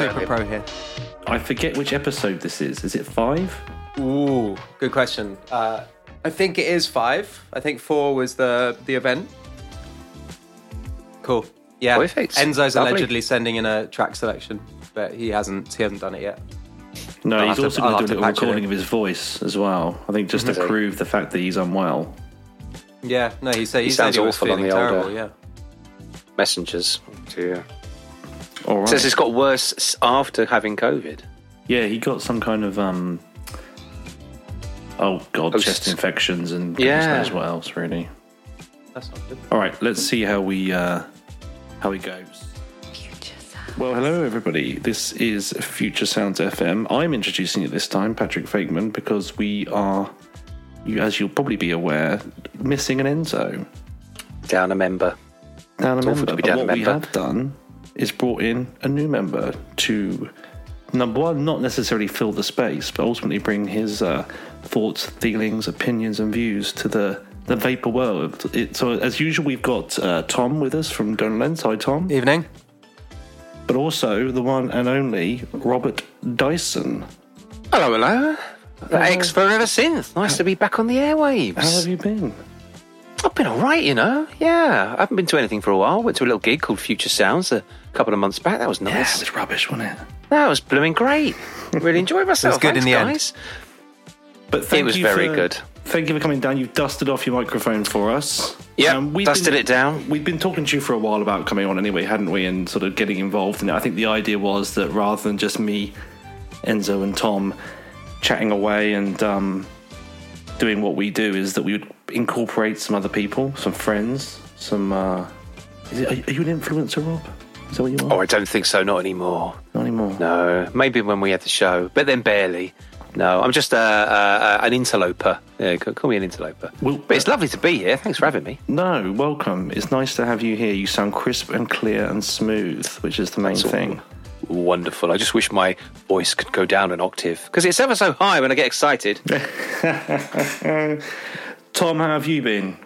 we're super pro here. I forget which episode this is. Is it five? Ooh, good question. Uh, I think it is five. I think four was the the event. Cool. Yeah. Perfect. Enzo's Lovely. allegedly sending in a track selection, but he hasn't. He hasn't done it yet. No, I'll he's also I'll going to to do a little recording of his voice as well. I think just to Is he? prove the fact that he's unwell. Yeah. No, he said he, He said sounds he was awful on feeling the older- Yeah. Messengers. Yeah. All right. Says it's got worse after having COVID. Yeah, he got some kind of um. Oh god, chest infections and Yeah. knows what else really. That's not good. All right, let's see how we uh, how he goes. Well, hello everybody. This is Future Sounds FM. I'm introducing it this time, Patrick Fakeman, because we are, you, as you'll probably be aware, missing an Enzo. Down a member. Down a member. to be down a what we member. have done is brought in a new member to number one, not necessarily fill the space, but ultimately bring his uh, thoughts, feelings, opinions, and views to the the vapor world. It, so, as usual, we've got uh, Tom with us from Donor Lens. Hi, Tom. Evening. But also the one and only Robert Dyson. Hello, hello. Ex Forever Synth. Nice to be back on the airwaves. How have you been? I've been all right, you know. Yeah, I haven't been to anything for a while. Went to a little gig called Future Sounds a couple of months back. That was nice. Yeah, nice. it was rubbish, wasn't it? That was blooming great. Really enjoyed myself. It was good in Thanks, the end. But thank it was you very for- good. Thank you for coming down. You've dusted off your microphone for us. Yeah, we've dusted been- it down. We've been talking to you for a while about coming on anyway, hadn't we? And sort of getting involved in it. I think the idea was that rather than just me, Enzo, and Tom chatting away and um, doing what we do, is that we would incorporate some other people, some friends, some. Uh, is it, are, you an influencer, Rob? Is that what you are? Oh, I don't think so. Not anymore. Not anymore. No, maybe when we had the show, but then barely. No, I'm just uh, uh, an interloper. Yeah, call me an interloper. Well, but it's lovely to be here. Thanks for having me. No, welcome. It's nice to have you here. You sound crisp and clear and smooth, which is the main That's thing. Wonderful. I just wish my voice could go down an octave because it's ever so high when I get excited. Tom, how have you been?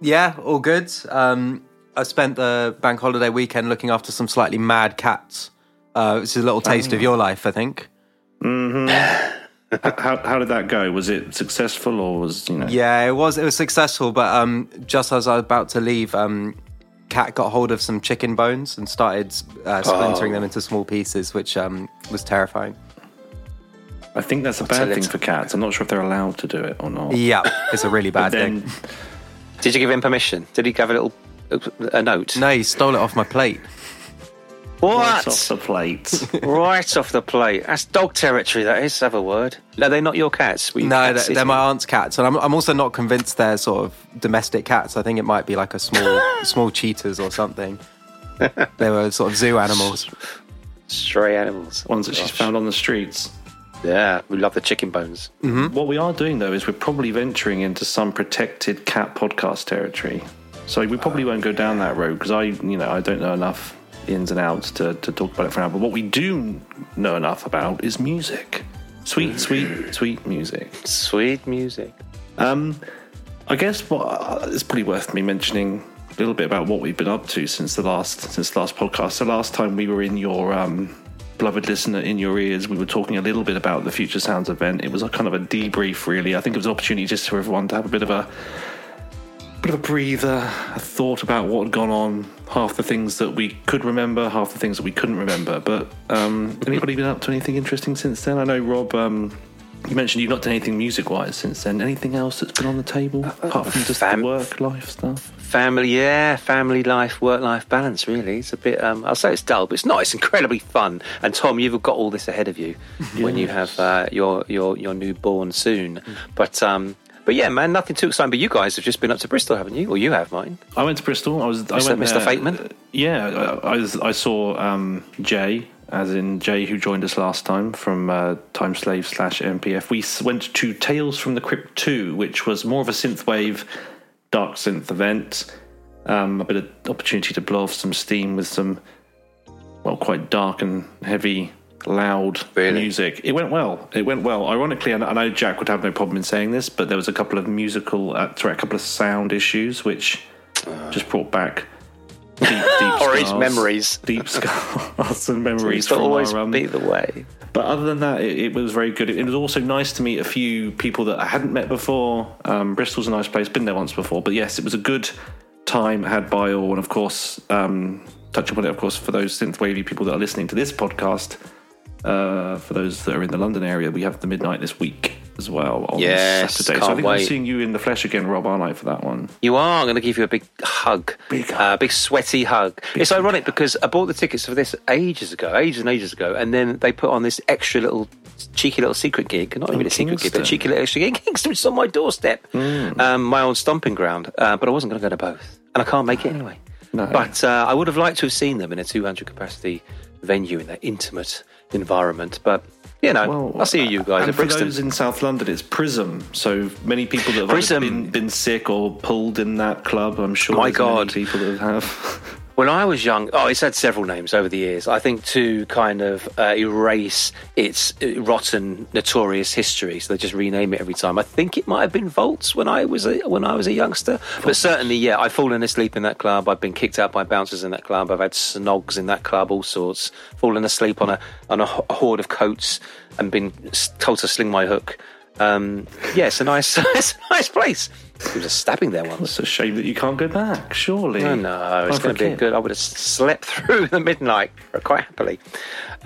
Yeah, all good. Um, I spent the bank holiday weekend looking after some slightly mad cats. Uh, this is a little taste of your life, I think. how, how did that go? Was it successful or was, you know? Yeah, it was. It was successful, but um, just as I was about to leave, um, Cat got hold of some chicken bones and started uh, splintering Oh. them into small pieces, which um, was terrifying. I think that's a a bad thing for cats. I'm not sure if they're allowed to do it or not. Yeah, it's a really bad Then, thing. Did you give him permission? Did he give a little a note? No, he stole it off my plate. right off the plate. right off the plate. That's dog territory. That is. Have a word. No, they're not your cats. You No, cats they're, they're my aunt's cats, and I'm, I'm also not convinced they're sort of domestic cats. I think it might be like a small small cheetahs or something. They were sort of zoo animals. stray animals. Ones that she's found on the streets. Yeah, we love the chicken bones. What we are doing, though, is we're probably venturing into some protected cat podcast territory. So we probably won't go down that road because I, you know, I don't know enough ins and outs to, to talk about it for now. But what we do know enough about is music. Sweet, sweet, sweet music. Sweet music. Um, I guess what uh, it's probably worth me mentioning a little bit about what we've been up to since the last since the last podcast. So last time we were in your um, beloved listener in your ears, we were talking a little bit about the Future Sounds event. It was a kind of a debrief, really. I think it was an opportunity just for everyone to have a bit of a bit of a breather, a thought about what had gone on. Half the things that we could remember, half the things that we couldn't remember. But um, anybody been up to anything interesting since then? I know Rob. Um, you mentioned you've not done anything music-wise since then. Anything else that's been on the table apart from just fam- work life stuff? Family, yeah, family life, work life balance. Really, it's a bit. Um, I'll say it's dull, but it's not. It's incredibly fun. And Tom, you've got all this ahead of you when you have uh, your your your newborn soon. But um, but yeah, man, nothing too exciting. But you guys have just been up to Bristol, haven't you? Or you have, mine. I went to Bristol. I was. I Mr. went Mr. there- Fakeman? Yeah, I, I, was, I saw um, Jay, as in Jay, who joined us last time from uh, Time Slave slash MPF. We went to Tales from the Crypt Two, which was more of a synthwave, dark synth event. Um, a bit of opportunity to blow off some steam with some, well, quite dark and heavy, loud Really? music. It went well. It went well. Ironically, and I know Jack would have no problem in saying this, but there was a couple of musical, uh, sorry, a couple of sound issues which just brought back deep, deep Or his memories. deep scars and memories from always our, um, be the way. But other than that, it, it was very good. It, was also nice to meet a few people that I hadn't met before. Um, Bristol's a nice place, been there once before. But yes, it was a good time had by all. And of course, um, touch upon it, of course, for those synthwavy people that are listening to this podcast, uh, for those that are in the London area, we have the midnight this week as well on Yes, Saturday. so I think I'm seeing you in the flesh again, Rob, aren't I, for that one? You are. I'm going to give you a big hug. Big hug. Uh, big sweaty hug. it's ironic because I bought the tickets for this ages ago, ages and ages ago, and then they put on this extra little cheeky little secret gig, not even a secret gig, but a cheeky little extra gig in Kingston, which is on my doorstep, um, my old stomping ground. Uh, but I wasn't going to go to both, and I can't make it anyway. No. But uh, I would have liked to have seen them in a 200 capacity venue in that intimate environment. But you know, I'll see you guys at for those in South London, it's Prism. So many people that have Prism. been, been sick or pulled in that club. I'm sure. My God. people that have. When I was young, oh, it's had several names over the years. I think to kind of uh, erase its uh, rotten, notorious history, so they just rename it every time. I think it might have been Volts when I was a, when I was a youngster, but certainly, yeah, I've fallen asleep in that club. I've been kicked out by bouncers in that club. I've had snogs in that club, all sorts. Fallen asleep on a on a horde of coats and been told to sling my hook. Um, yeah, it's a nice, it's a nice place. There was a stabbing there once. It's a shame that you can't go back. Surely. Oh, no, it's going to be forget. good. I would have slept through the midnight quite happily.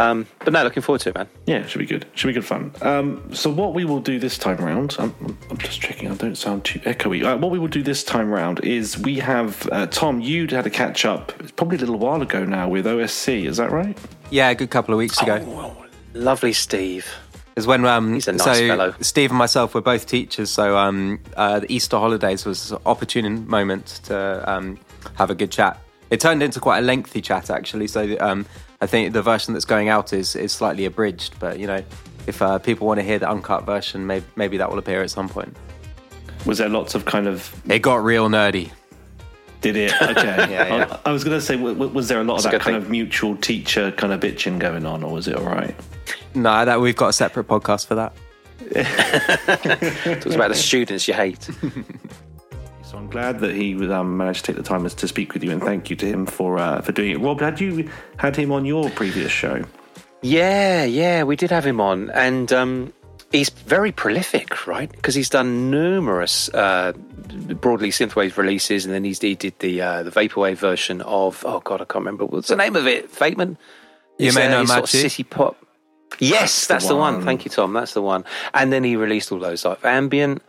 Um, but no, looking forward to it, man. Yeah, should be good. Should be good fun. Um, so what we will do this time round, I'm, I'm- I'm just checking I don't sound too echoey. Uh, what we will do this time round is we have uh, Tom. You'd had a catch up. It's probably a little while ago now with OSC. Is that right? Yeah, a good couple of weeks ago. Oh, lovely Steve. Is when um, He's a nice so fellow. Steve and myself were both teachers, so um, uh, the Easter holidays was an opportune moment to um, have a good chat. It turned into quite a lengthy chat actually, so um, I think the version that's going out is is slightly abridged. But you know, if uh, people want to hear the uncut version, maybe maybe that will appear at some point. Was there lots of kind of It got real nerdy. Did it? Okay. Yeah, yeah. I, I was going to say, w- w- was there a lot That's of that kind thing. of mutual teacher kind of bitching going on, or was it all right? No, that we've got a separate podcast for that. Talks about the students you hate. So I'm glad that he um, managed to take the time to speak with you, and thank you to him for uh, for doing it. Rob, had you had him on your previous show? Yeah, yeah, we did have him on, and um, he's very prolific, right? Because he's done numerous uh, broadly synthwave releases, and then he's, he did the uh, the vaporwave version of oh god, I can't remember what's the name of it. Fateman. You It's, may uh, know his sort of city pop. Yes, that's, the, one. one. Thank you, Tom. That's the one. And then he released all those like ambient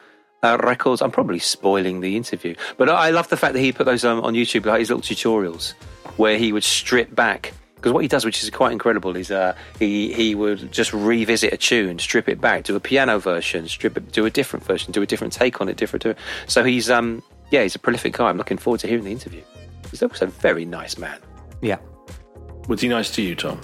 uh, records. I'm probably spoiling the interview, but I I love the fact that he put those um, on YouTube, like his little tutorials, where he would strip back. Because what he does, which is quite incredible, is uh, he he would just revisit a tune, strip it back, do a piano version, strip it, do a different version, do a different take on it, different. Do so he's um yeah, he's a prolific guy. I'm looking forward to hearing the interview. He's also a very nice man. Yeah. Was he nice to you, Tom?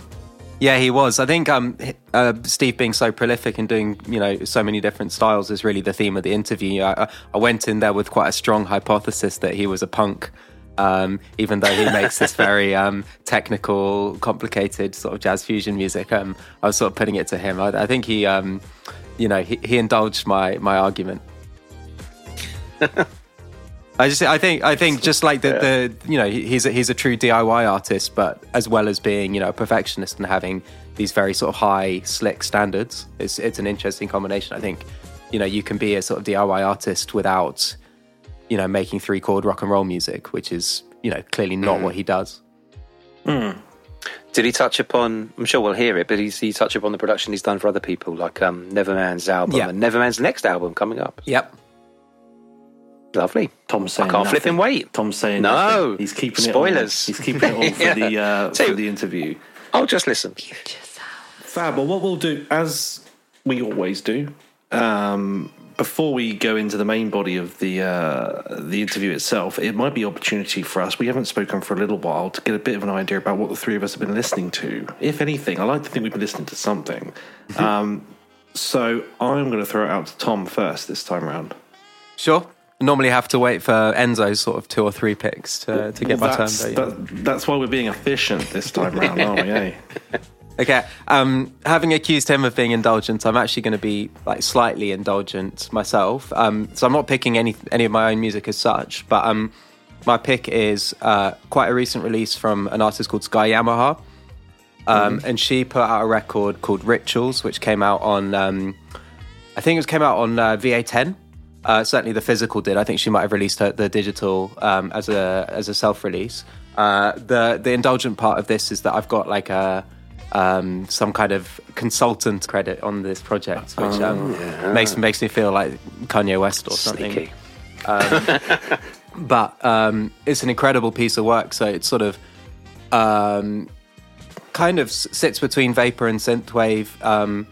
Yeah, he was. I think um, uh, Steve being so prolific and doing you know so many different styles is really the theme of the interview. I, I- I went in there with quite a strong hypothesis that he was a punk, um, even though he makes this very um, technical, complicated sort of jazz fusion music. Um, I was sort of putting it to him. I, I think he, um, you know, he, he indulged my my argument. I just, I think, I think, just like the, the, you know, he's a, he's a true DIY artist, but as well as being, you know, a perfectionist and having these very sort of high, slick standards, it's it's an interesting combination. I think, you know, you can be a sort of DIY artist without, you know, making three chord rock and roll music, which is, you know, clearly not what he does. Did he touch upon? I'm sure we'll hear it, but he's, he touch upon the production he's done for other people, like um, Neverman's album Yeah. and Neverman's next album coming up. Yep. Lovely. Tom's saying I can't flip nothing. him wait. Tom's saying No. nothing. He's keeping Spoilers. it. All, he's keeping it all for Yeah. the uh, Tell for the interview. I'll just listen. Fab. Well, what we'll do, as we always do, um, before we go into the main body of the uh, the interview itself, it might be opportunity for us. We haven't spoken for a little while to get a bit of an idea about what the three of us have been listening to. If anything, I like to think we've been listening to something. um, so I'm going to throw it out to Tom first this time around. Sure. Normally have to wait for Enzo's sort of two or three picks to, to get my turn. that's, that- that's why we're being efficient this time round, aren't we? Eh? Okay. Um, having accused him of being indulgent, I'm actually going to be like slightly indulgent myself. Um, so I'm not picking any any of my own music as such, but um, my pick is uh, quite a recent release from an artist called Sky Yamaha. Um, And she put out a record called Rituals, which came out on, um, I think it was came out on uh, VA10. Uh, certainly, the physical did. I think she might have released her, the digital um, as a as a self release. Uh, the the indulgent part of this is that I've got like a um, some kind of consultant credit on this project, which um, makes makes me feel like Kanye West or something Sneaky. but um, it's an incredible piece of work. So it sort of um, kind of sits between vapor and synthwave. Um,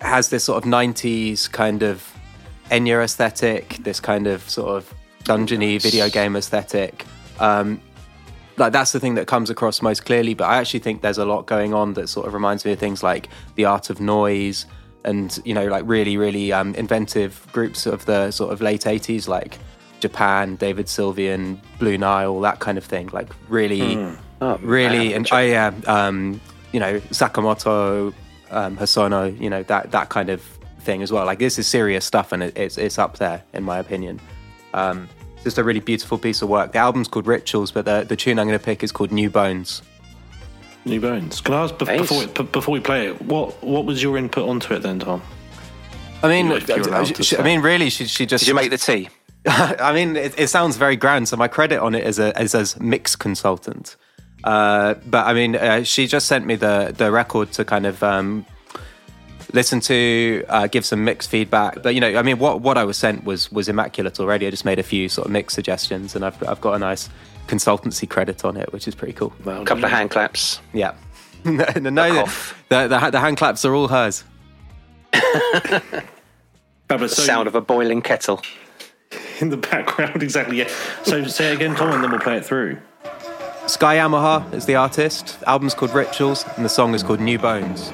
has this sort of '90s kind of Enya aesthetic, this kind of sort of dungeony video game aesthetic. Um, like that's the thing that comes across most clearly. But I actually think there's a lot going on that sort of reminds me of things like the art of noise and you know like really really um, inventive groups of the sort of late 80s like Japan, David Sylvian, Blue Nile, all that kind of thing. Like really, Oh, really, and oh yeah, um, you know Sakamoto, um, Hosono, you know that that kind of thing as well. Like this is serious stuff, and it, it's it's up there in my opinion. Um, just a really beautiful piece of work. The album's called Rituals, but the the tune I'm going to pick is called New Bones. New Bones. Can I ask bef- Nice. before we, before we play it, what what was your input onto it then, Tom? I mean, If you're allowed to she- I mean, really, she she just Did you make the tea? I mean, it, it sounds very grand. So my credit on it is as a, is as mix consultant. Uh, but I mean, uh, she just sent me the the record to kind of um, listen to, uh, give some mixed feedback. But you know, I mean, what what I was sent was was immaculate already. I just made a few sort of mix suggestions, and I've I've got a nice consultancy credit on it, which is pretty cool. A couple of hand claps. Yeah. no, no, no, the, cough. the, the, the hand claps are all hers. Fabulous. The So sound of a boiling kettle. in the background, exactly. Yeah. So say it again, Tom, and then we'll play it through. Sky Yamaha is the artist. The album's called Rituals, and the song is called New Bones.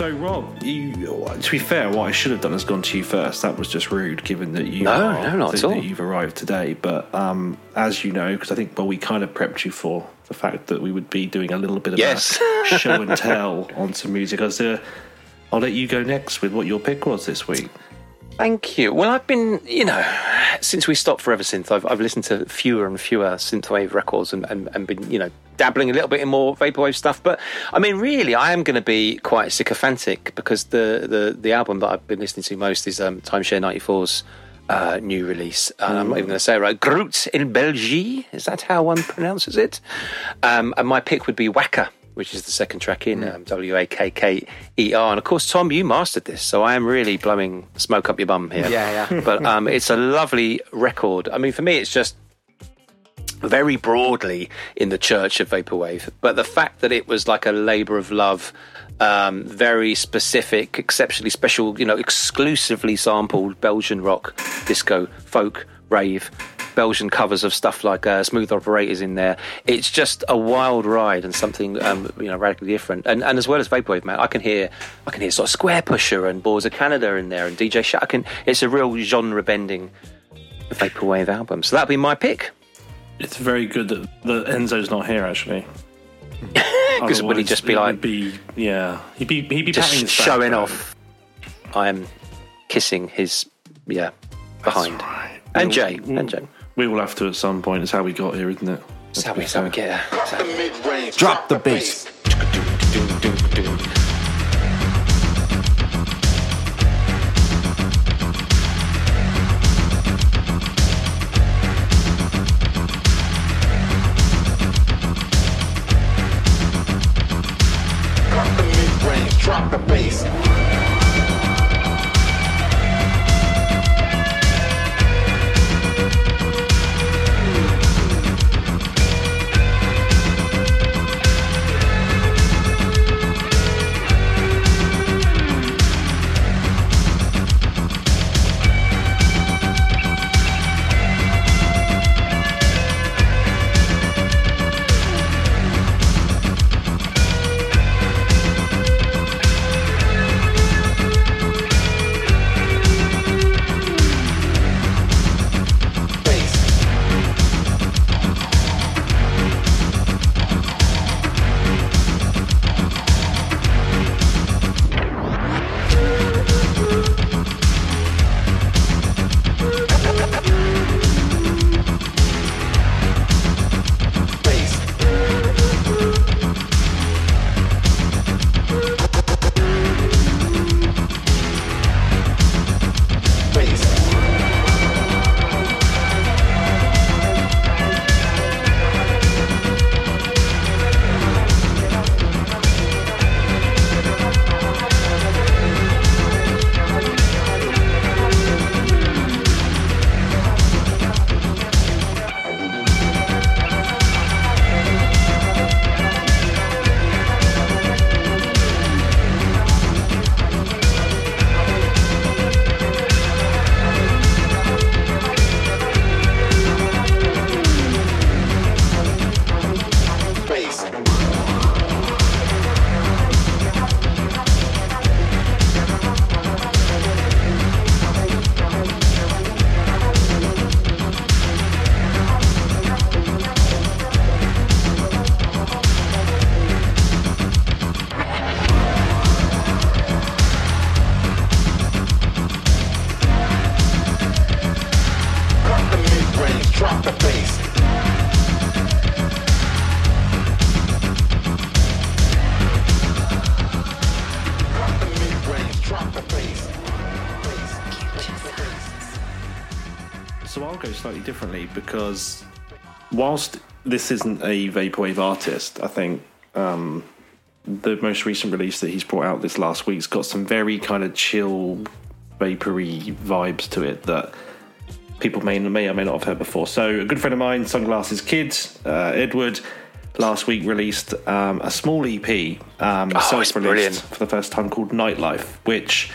So, Rob, you, to be fair, what I should have done is gone to you first. That was just rude, given that you No, are, no, not at all. that you've arrived today. But um, as you know, because I think well, we kind of prepped you for the fact that we would be doing a little bit of Yes. a show and tell on some music. Uh, I'll let you go next with what your pick was this week. Thank you. Well, I've been, you know, since we stopped Forever Synth, I've, I've listened to fewer and fewer synthwave records and, and, and been, you know, dabbling a little bit in more vaporwave stuff. But I mean, really, I am going to be quite sycophantic because the, the, the album that I've been listening to most is um, Timeshare 94's uh, new release. And I'm not even going to say it right. Groot in Belgique. Is that how one pronounces it? Um, and my pick would be Wakker. Which is the second track in um, W A K K E R, and of course, Tom, you mastered this, so I am really blowing smoke up your bum here. Yeah, yeah. but um, it's a lovely record. I mean, for me, it's just very broadly in the church of vaporwave, but the fact that it was like a labour of love, um, very specific, exceptionally special, you know, exclusively sampled Belgian rock, disco, folk, rave. Belgian covers of stuff like uh, Smooth Operators in there. It's just a wild ride and something um, you know radically different. And, and as well as vaporwave, man, I can hear I can hear sort of Squarepusher and Boards of Canada in there and DJ Shaq. I can. It's a real genre bending vaporwave album. So that'd be my pick. It's very good that, that Enzo's not here, actually. Because would he just be like be yeah, he'd be he'd be just back, showing but- off? I am kissing his yeah behind. right. And Jay, and Jay. We will have to at some point. It's how we got here, isn't it? That's how we, how we get there. Drop the bass. Because whilst this isn't a vaporwave artist, I think um, the most recent release that he's brought out this last week's got some very kind of chill, vapory vibes to it that people may may or may not have heard before. So a good friend of mine, Sunglasses Kid, uh, Edward, last week released um, a small EP, um, Oh, self-released for the first time called Nightlife, which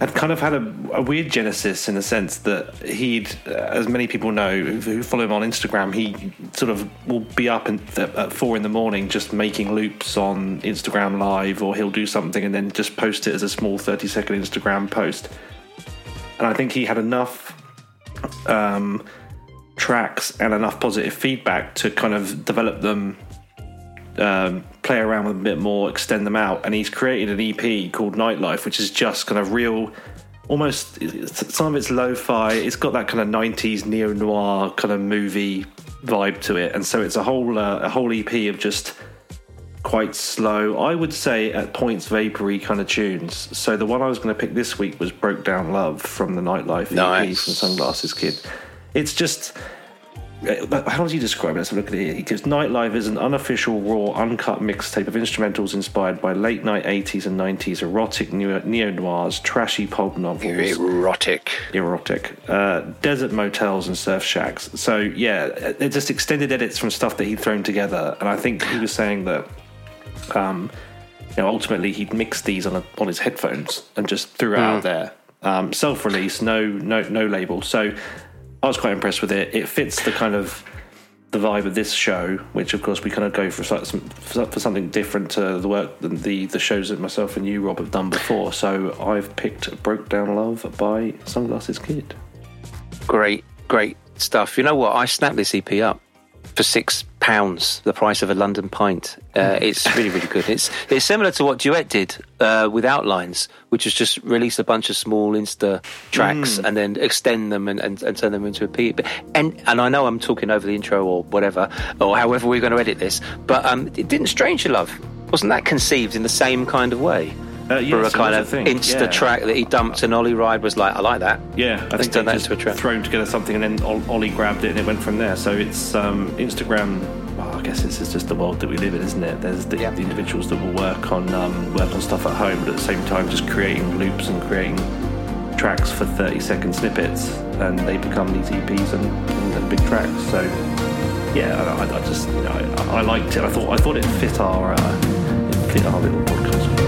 had kind of had a, a weird genesis in the sense that he'd, uh, as many people know who, follow him on Instagram, he sort of will be up in, at four in the morning just making loops on Instagram Live, or he'll do something and then just post it as a small 30 second Instagram post. And I think he had enough um, tracks and enough positive feedback to kind of develop them um, play around with them a bit more, extend them out, and he's created an EP called Nightlife, which is just kind of real, almost some of it's lo-fi. It's got that kind of '90s neo noir kind of movie vibe to it, and so it's a whole uh, a whole EP of just quite slow. I would say at points vapory kind of tunes. So the one I was going to pick this week was "Brokedown Love" from the Nightlife EP from Sunglasses Kid. It's just how does he describe it? Let's look at it here. He gives Nightlife is an unofficial, raw, uncut mixtape of instrumentals inspired by late night 80s and 90s erotic neo noirs, trashy pulp novels, Erotic. erotic, uh, desert motels, and surf shacks. So, yeah, they're just extended edits from stuff that he'd thrown together. And I think he was saying that. Um, you know, ultimately he'd mixed these on a, on his headphones and just threw it out there. Um, self-release, no, no, no label. So I was quite impressed with it. It fits the kind of the vibe of this show, which of course we kind of go for some, for something different to the work than the the shows that myself and you, Rob, have done before. So I've picked "Brokedown Love" by Sunglasses Kid. Great, great stuff. You know what? I snapped this EP up for six pounds, the price of a London pint. Uh, it's really, really good. It's it's similar to what Duett did uh, with Outlines, which was just release a bunch of small Insta tracks and then extend them and, and, and turn them into a. But- And and I know I'm talking over the intro or whatever, or however we're going to edit this, but um, it didn't Strange Your Love. Wasn't that conceived in the same kind of way? Uh, For a kind of thing, Insta yeah. track that he dumped, and Ollie Wride was like, "I like that." Yeah, I Let's think turn that into a track. thrown together something, and then Ollie grabbed it, and it went from there. So it's um, Instagram. Well, I guess this is just the world that we live in, isn't it? There's the, Yeah. the individuals that will work on um, work on stuff at home, but at the same time, just creating loops and creating tracks for 30 second snippets, and they become these EPs and, and, and big tracks. So yeah, I, I- I just you know I, I liked it. I thought I thought it fit our uh, it fit our little podcast.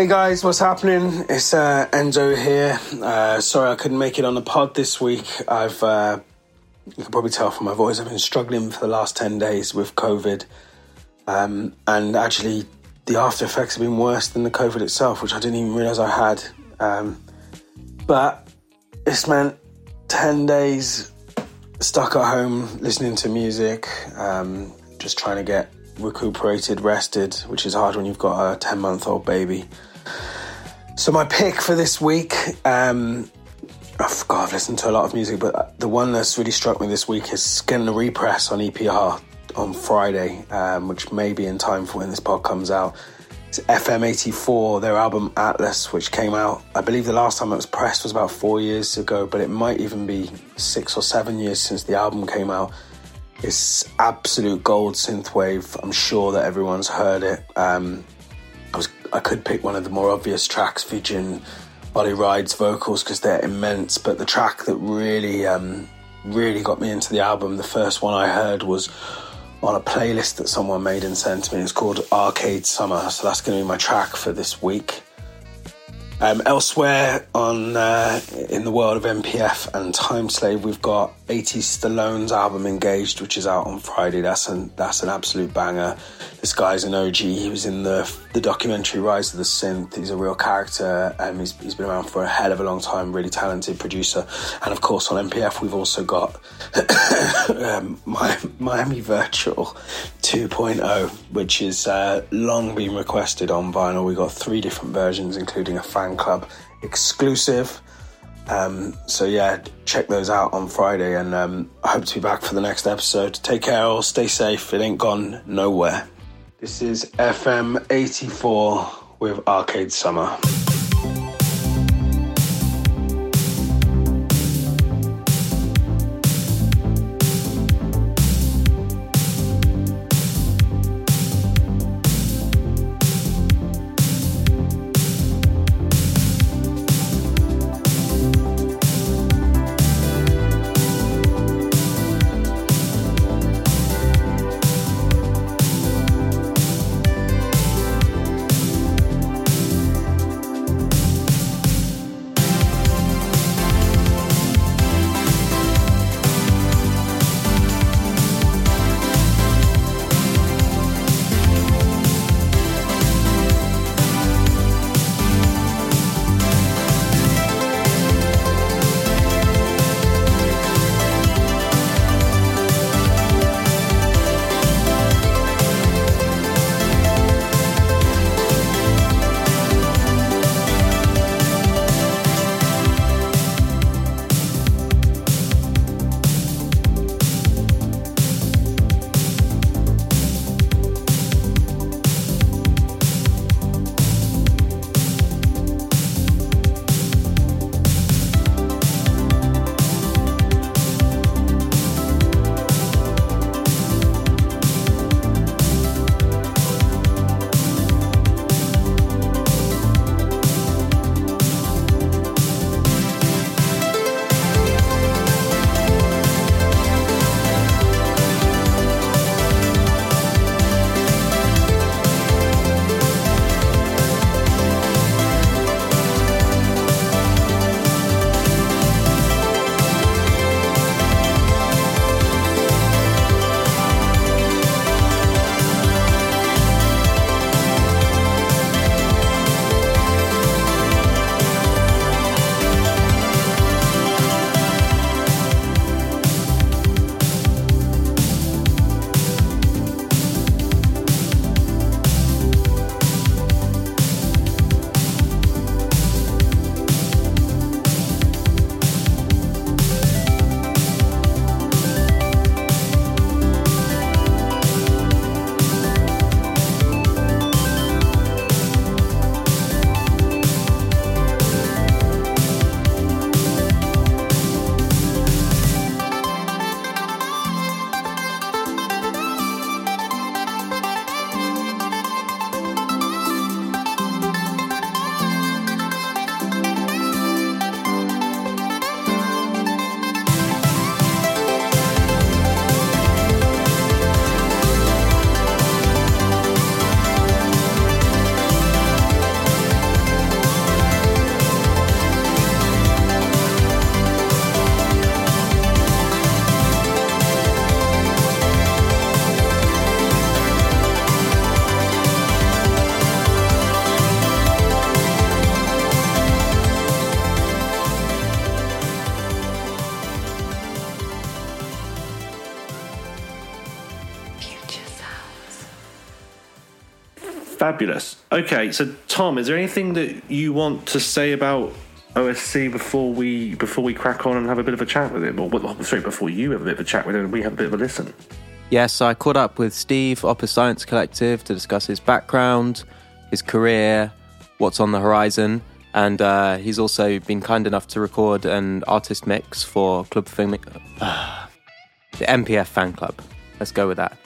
Hey guys, what's happening? It's uh, Enzo here. Uh, sorry I couldn't make it on the pod this week. I've, uh, you can probably tell from my voice, I've been struggling for the last 10 days with COVID. Um, and actually, the after effects have been worse than the COVID itself, which I didn't even realize I had. Um, but it's meant 10 days stuck at home listening to music, um, just trying to get recuperated, rested, which is hard when you've got a 10 month old baby. So, my pick for this week, um, I forgot I've listened to a lot of music, but the one that's really struck me this week is getting a repress on EPR on Friday, um, which may be in time for when this pod comes out. It's FM84, their album Atlas, which came out, I believe the last time it was pressed was about four years ago, but it might even be six or seven years since the album came out. It's absolute gold synthwave. I'm sure that everyone's heard it. Um, I could pick one of the more obvious tracks featuring Ollie Wride's vocals because they're immense, but the track that really um, really got me into the album, the first one I heard was on a playlist that someone made and sent to me. It's called Arcade Summer, so that's going to be my track for this week. Um, elsewhere on uh, in the world of MPF and Time Slave, we've got 80 Stallone's album Engaged, which is out on Friday. That's an that's an absolute banger. This guy's an OG. He was in the the documentary Rise of the Synth. He's a real character. Um, he's, he's been around for a hell of a long time. Really talented producer. And of course, on MPF, we've also got um, Miami Virtual 2.0, which is uh, long been requested on vinyl. We got three different versions, including a fan club exclusive. Um, so yeah, check those out on Friday, and um, I hope to be back for the next episode. Take care, all. Stay safe. It ain't gone nowhere. This is FM 84 with Arcade Summer. Fabulous. Okay, so Thom, is there anything that you want to say about OSC before we before we crack on and have a bit of a chat with him, or well, sorry, before you have a bit of a chat with him and we have a bit of a listen? Yes, I caught up with Steve, Opus Science Collective, to discuss his background, his career, what's on the horizon, and uh, he's also been kind enough to record an artist mix for Club Flamingo, the MPF fan club. Let's go with that.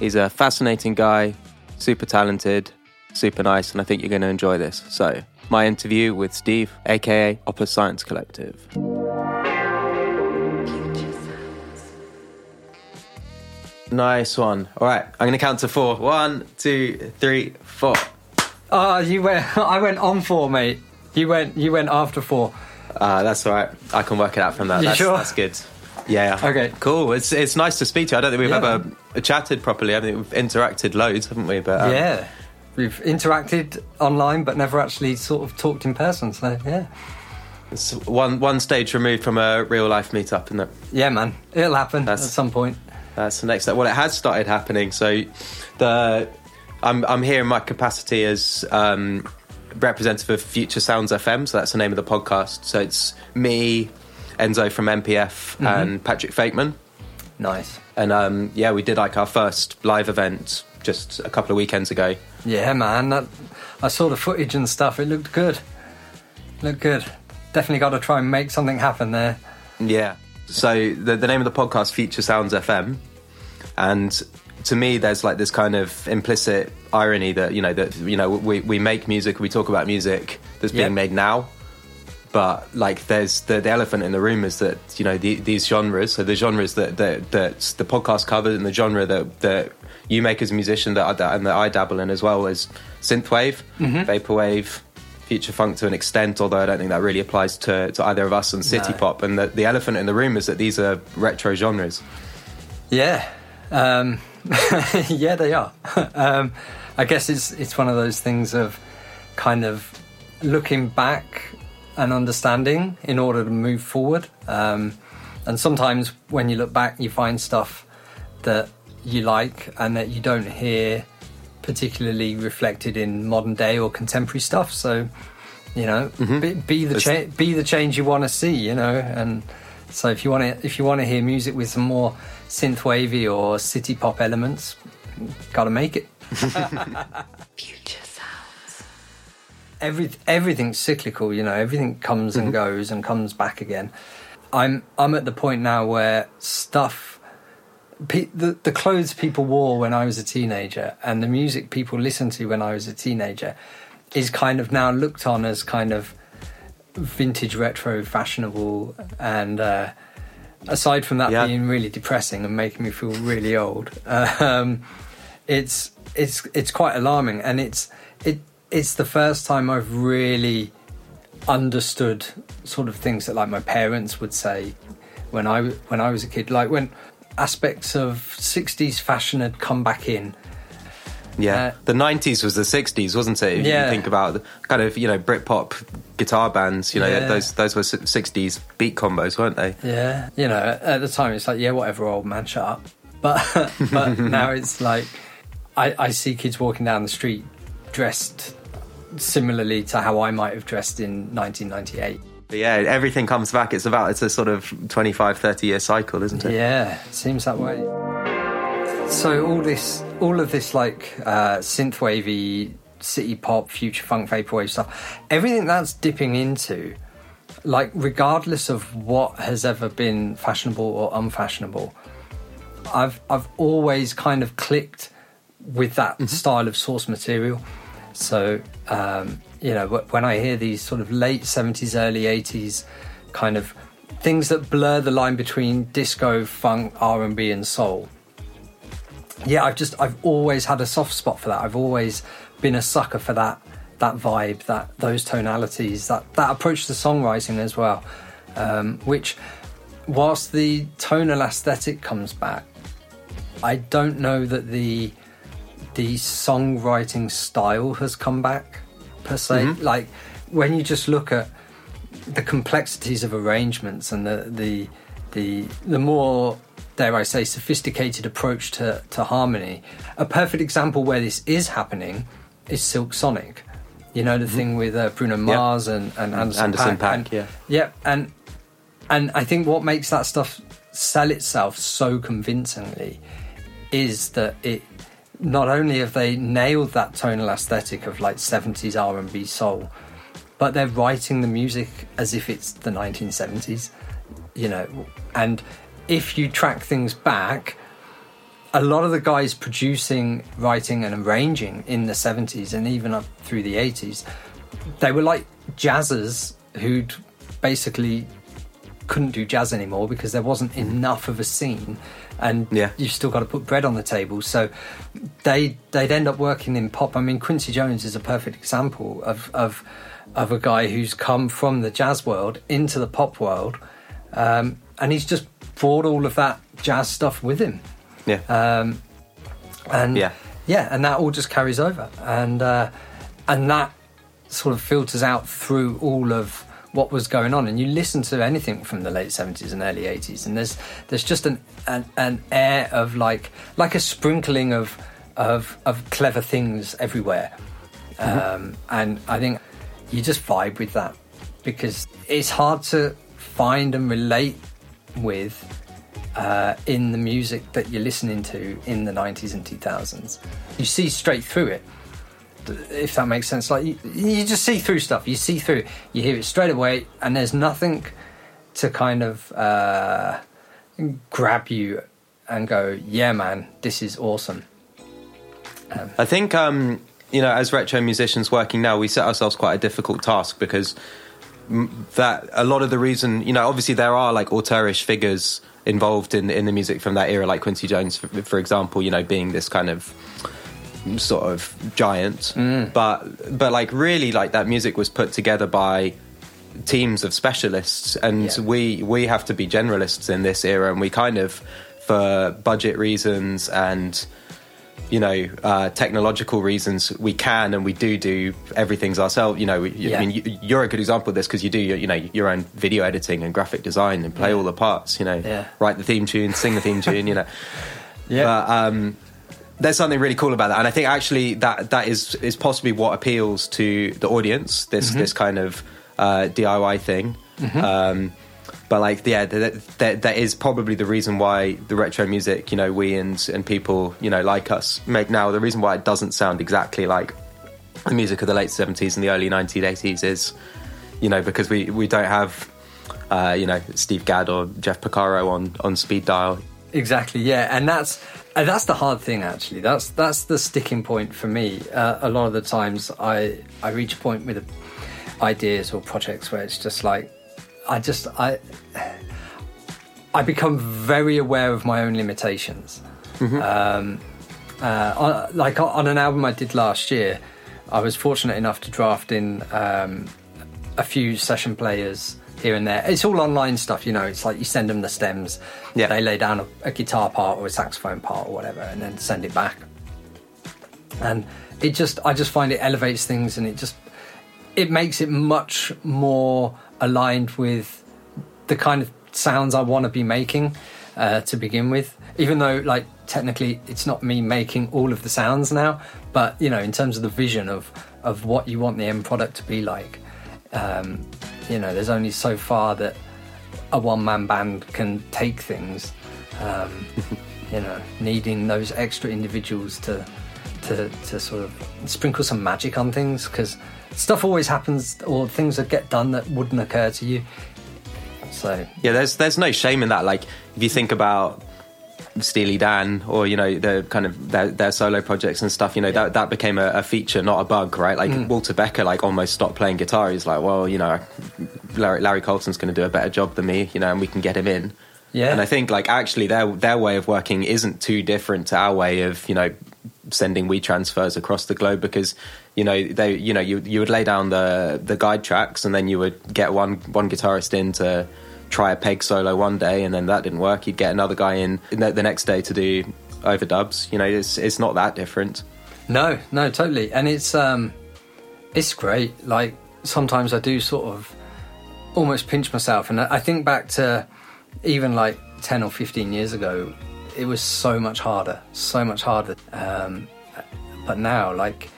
He's a fascinating guy, super talented, super nice, and I think you're going to enjoy this. So, my interview with Steve, aka Opus Science Collective. Nice one. All right, I'm going to count to four. One, two, three, four. Oh, you went. I went on four, mate. You went. You went after four. Uh, that's all right. I can work it out from that. You that's, sure? that's good. Yeah. Okay. Cool. It's it's nice to speak to you. I don't think we've Yeah. ever chatted properly. I think we've interacted loads, haven't we? But um, yeah, we've interacted online, but never actually sort of talked in person. So yeah, it's one one stage removed from a real life meetup, isn't it? yeah, man, it'll happen That's- at some point. That's the next step. Well, it has started happening. So, the I'm I'm here in my capacity as um, representative of Future Sounds FM. So that's the name of the podcast. So it's me, Enzo from MPF, and Patrick Fakeman. Nice. And um, yeah, we did like our first live event just a couple of weekends ago. Yeah, man. That, I saw the footage and stuff. It looked good. Looked good. Definitely got to try and make something happen there. Yeah. So the the name of the podcast, Future Sounds FM, and to me, there's like this kind of implicit irony that you know that you know we we make music, we talk about music that's being made now, but like there's the, the elephant in the room is that you know the, these genres, so the genres that that that the podcast covers and the genre that that you make as a musician that I, and that I dabble in as well is synthwave, vaporwave. Future funk to an extent, although I don't think that really applies to, to either of us and city No. pop. And the, the elephant in the room is that these are retro genres. Yeah, um, yeah, they are. um, I guess it's it's one of those things of kind of looking back and understanding in order to move forward. Um, and sometimes when you look back, you find stuff that you like and that you don't hear particularly reflected in modern day or contemporary stuff. So, you know, be, be the cha- be the change you want to see. You know, and so if you want to if you want to hear music with some more synth wavy or city pop elements, got to make it. Future sounds. Every everything's cyclical. You know, everything comes and goes and comes back again. I'm I'm at the point now where stuff. Pe- the, the clothes people wore when I was a teenager and the music people listened to when I was a teenager is kind of now looked on as kind of vintage retro fashionable and uh, aside from that Yeah. being really depressing and making me feel really old um, it's it's it's quite alarming and it's it it's the first time I've really understood sort of things that like my parents would say when I when I was a kid like when aspects of 60s fashion had come back in Yeah, Uh, the '90s was the '60s, wasn't it? If Yeah. you think about kind of you know Britpop guitar bands, you know Yeah. those those were '60s beat combos, weren't they? Yeah, you know, at the time it's like, yeah, whatever, old man, shut up. But but now it's like, I, I see kids walking down the street dressed similarly to how I might have dressed in 1998. But yeah, everything comes back. It's about it's a sort of 25, 30 year cycle, isn't it? Yeah, it seems that way. So all this, all of this, like uh, synth wavy, city pop, future funk, vaporwave stuff, everything that's dipping into, like regardless of what has ever been fashionable or unfashionable, I've I've always kind of clicked with that style of source material. So um, you know, when I hear these sort of late seventies, early eighties kind of things that blur the line between disco, funk, R and B, and soul. Yeah, I've just I've always had a soft spot for that. I've always been a sucker for that that vibe, that those tonalities, that that approach to songwriting as well. Um, which, whilst the tonal aesthetic comes back, I don't know that the the songwriting style has come back per se. Like when you just look at the complexities of arrangements and the the the the more dare I say, sophisticated approach to, to harmony. A perfect example where this is happening is Silk Sonic. You know the thing with uh, Bruno Mars and, and Anderson, Anderson and, yeah. yeah, and and I think what makes that stuff sell itself so convincingly is that it not only have they nailed that tonal aesthetic of like 70s R&B soul but they're writing the music as if it's the 1970s you know. And if you track things back a lot of the guys producing writing and arranging in the 70s and even up through the 80s they were like jazzers who'd basically couldn't do jazz anymore because there wasn't enough of a scene and Yeah. you've still got to put bread on the table so they they'd end up working in pop i mean quincy jones is a perfect example of of of a guy who's come from the jazz world into the pop world um, and he's just brought all of that jazz stuff with him Yeah. um, and Yeah. yeah, and that all just carries over, and uh, and that sort of filters out through all of what was going on. And you listen to anything from the late seventies and early eighties, and there's there's just an, an an air of like like a sprinkling of of of clever things everywhere, um, and I think you just vibe with that because it's hard to find and relate with uh, in the music that you're listening to in the 90s and 2000s. You see straight through it, if that makes sense. Like you, you just see through stuff. You see through. You hear it straight away, and there's nothing to kind of uh, grab you and go, "Yeah, man, this is awesome." I think, um, you know, as retro musicians working now, we set ourselves quite a difficult task because that a lot of the reason, you know, obviously there are like auteurish figures involved in in the music from that era, like Quincy Jones, for, for example, you know, being this kind of sort of giant. But but like really, like that music was put together by teams of specialists, and Yeah. we we have to be generalists in this era, and we kind of for budget reasons and you know, uh, technological reasons, we can and we do do everything's ourselves. You know, we, Yeah. I mean, you, you're a good example of this because you do, your, you know, your own video editing and graphic design and play all the parts. You know, Yeah. write the theme tune, sing the theme tune. You know, Yeah. but um, there's something really cool about that, and I think actually that that is is possibly what appeals to the audience. This Mm-hmm. this kind of uh, DIY thing. Um, but like, yeah, that, that, that is probably the reason why the retro music, you know, we and and people, you know, like us make now. The reason why it doesn't sound exactly like the music of the late seventies and the early nineteen eighties is, you know, because we we don't have, uh, you know, Steve Gadd or Jeff Porcaro on on speed dial. Exactly, yeah, and that's and that's the hard thing. Actually, that's that's the sticking point for me. Uh, a lot of the times, I I reach a point with ideas or projects where it's just like I just I I become very aware of my own limitations. Um, uh, on, like on an album I did last year, I was fortunate enough to draft in um, a few session players here and there. It's all online stuff, you know. It's like you send them the stems, Yeah. they lay down a, a guitar part or a saxophone part or whatever, and then send it back. And it just, I just find it elevates things, and it just, it makes it much more aligned with the kind of sounds I want to be making uh, to begin with. Even though, like, technically, it's not me making all of the sounds now, but you know, in terms of the vision of of what you want the end product to be like, um, you know, there's only so far that a one man band can take things. Um, you know, needing those extra individuals to to to sort of sprinkle some magic on things because stuff always happens or things that get done that wouldn't occur to you. So Yeah, there's there's no shame in that. Like if you think about Steely Dan or you know the kind of their, their solo projects and stuff, you know that that became a, a feature, not a bug, right? Like Mm. Walter Becker, like almost stopped playing guitar. He's like, well, you know, Larry, Larry Carlton's going to do a better job than me, you know, and we can get him in. Yeah. and I think like actually their their way of working isn't too different to our way of you know sending WeTransfers across the globe because you know they you know you you would lay down the the guide tracks and then you would get one one guitarist in to try a peg solo one day and then that didn't work you'd get another guy in the, next day to do overdubs you know it's it's not that different No, no, totally. And it's um it's great. Like sometimes I do sort of almost pinch myself and I think back to even like 10 or 15 years ago, it was so much harder, so much harder. Um, but now, like,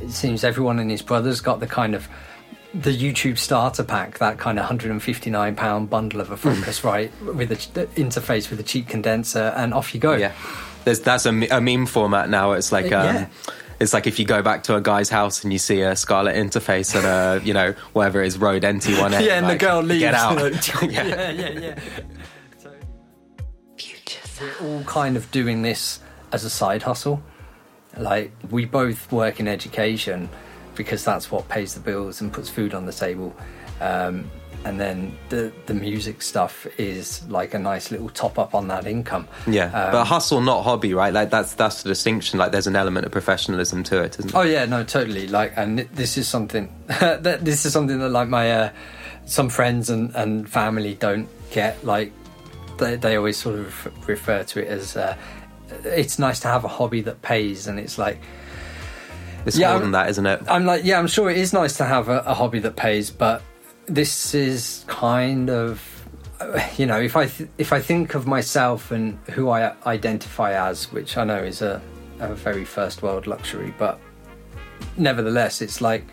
it seems everyone and his brother's got the kind of the YouTube starter pack, that kind of 159 pound bundle of a Focusrite with the interface with a cheap condenser, and off you go. Yeah, there's that's a, a meme format now. It's like um, Yeah. it's like if you go back to a guy's house and you see a Scarlett interface and a you know whatever it is Rode NT1A. Yeah, and like, the girl leaves. Get out. you know, yeah. yeah, yeah, yeah. Future We're all kind of doing this as a side hustle. Like we both work in education because that's what pays the bills and puts food on the table. Um, and then the the music stuff is like a nice little top up on that income. Yeah, Um, but hustle, not hobby, right? Like that's that's the distinction. Like there's an element of professionalism to it, isn't Oh yeah, no, totally. Like, and this is something that this is something that like my uh, some friends and, and family don't get. Like, they they always sort of refer to it as uh, it's nice to have a hobby that pays, and it's like It's Yeah, more than that, isn't it? I'm like, yeah, I'm sure it is nice to have a, a hobby that pays, but this is kind of, you know, if I th- if I think of myself and who I identify as, which I know is a, a very first world luxury, but nevertheless, it's like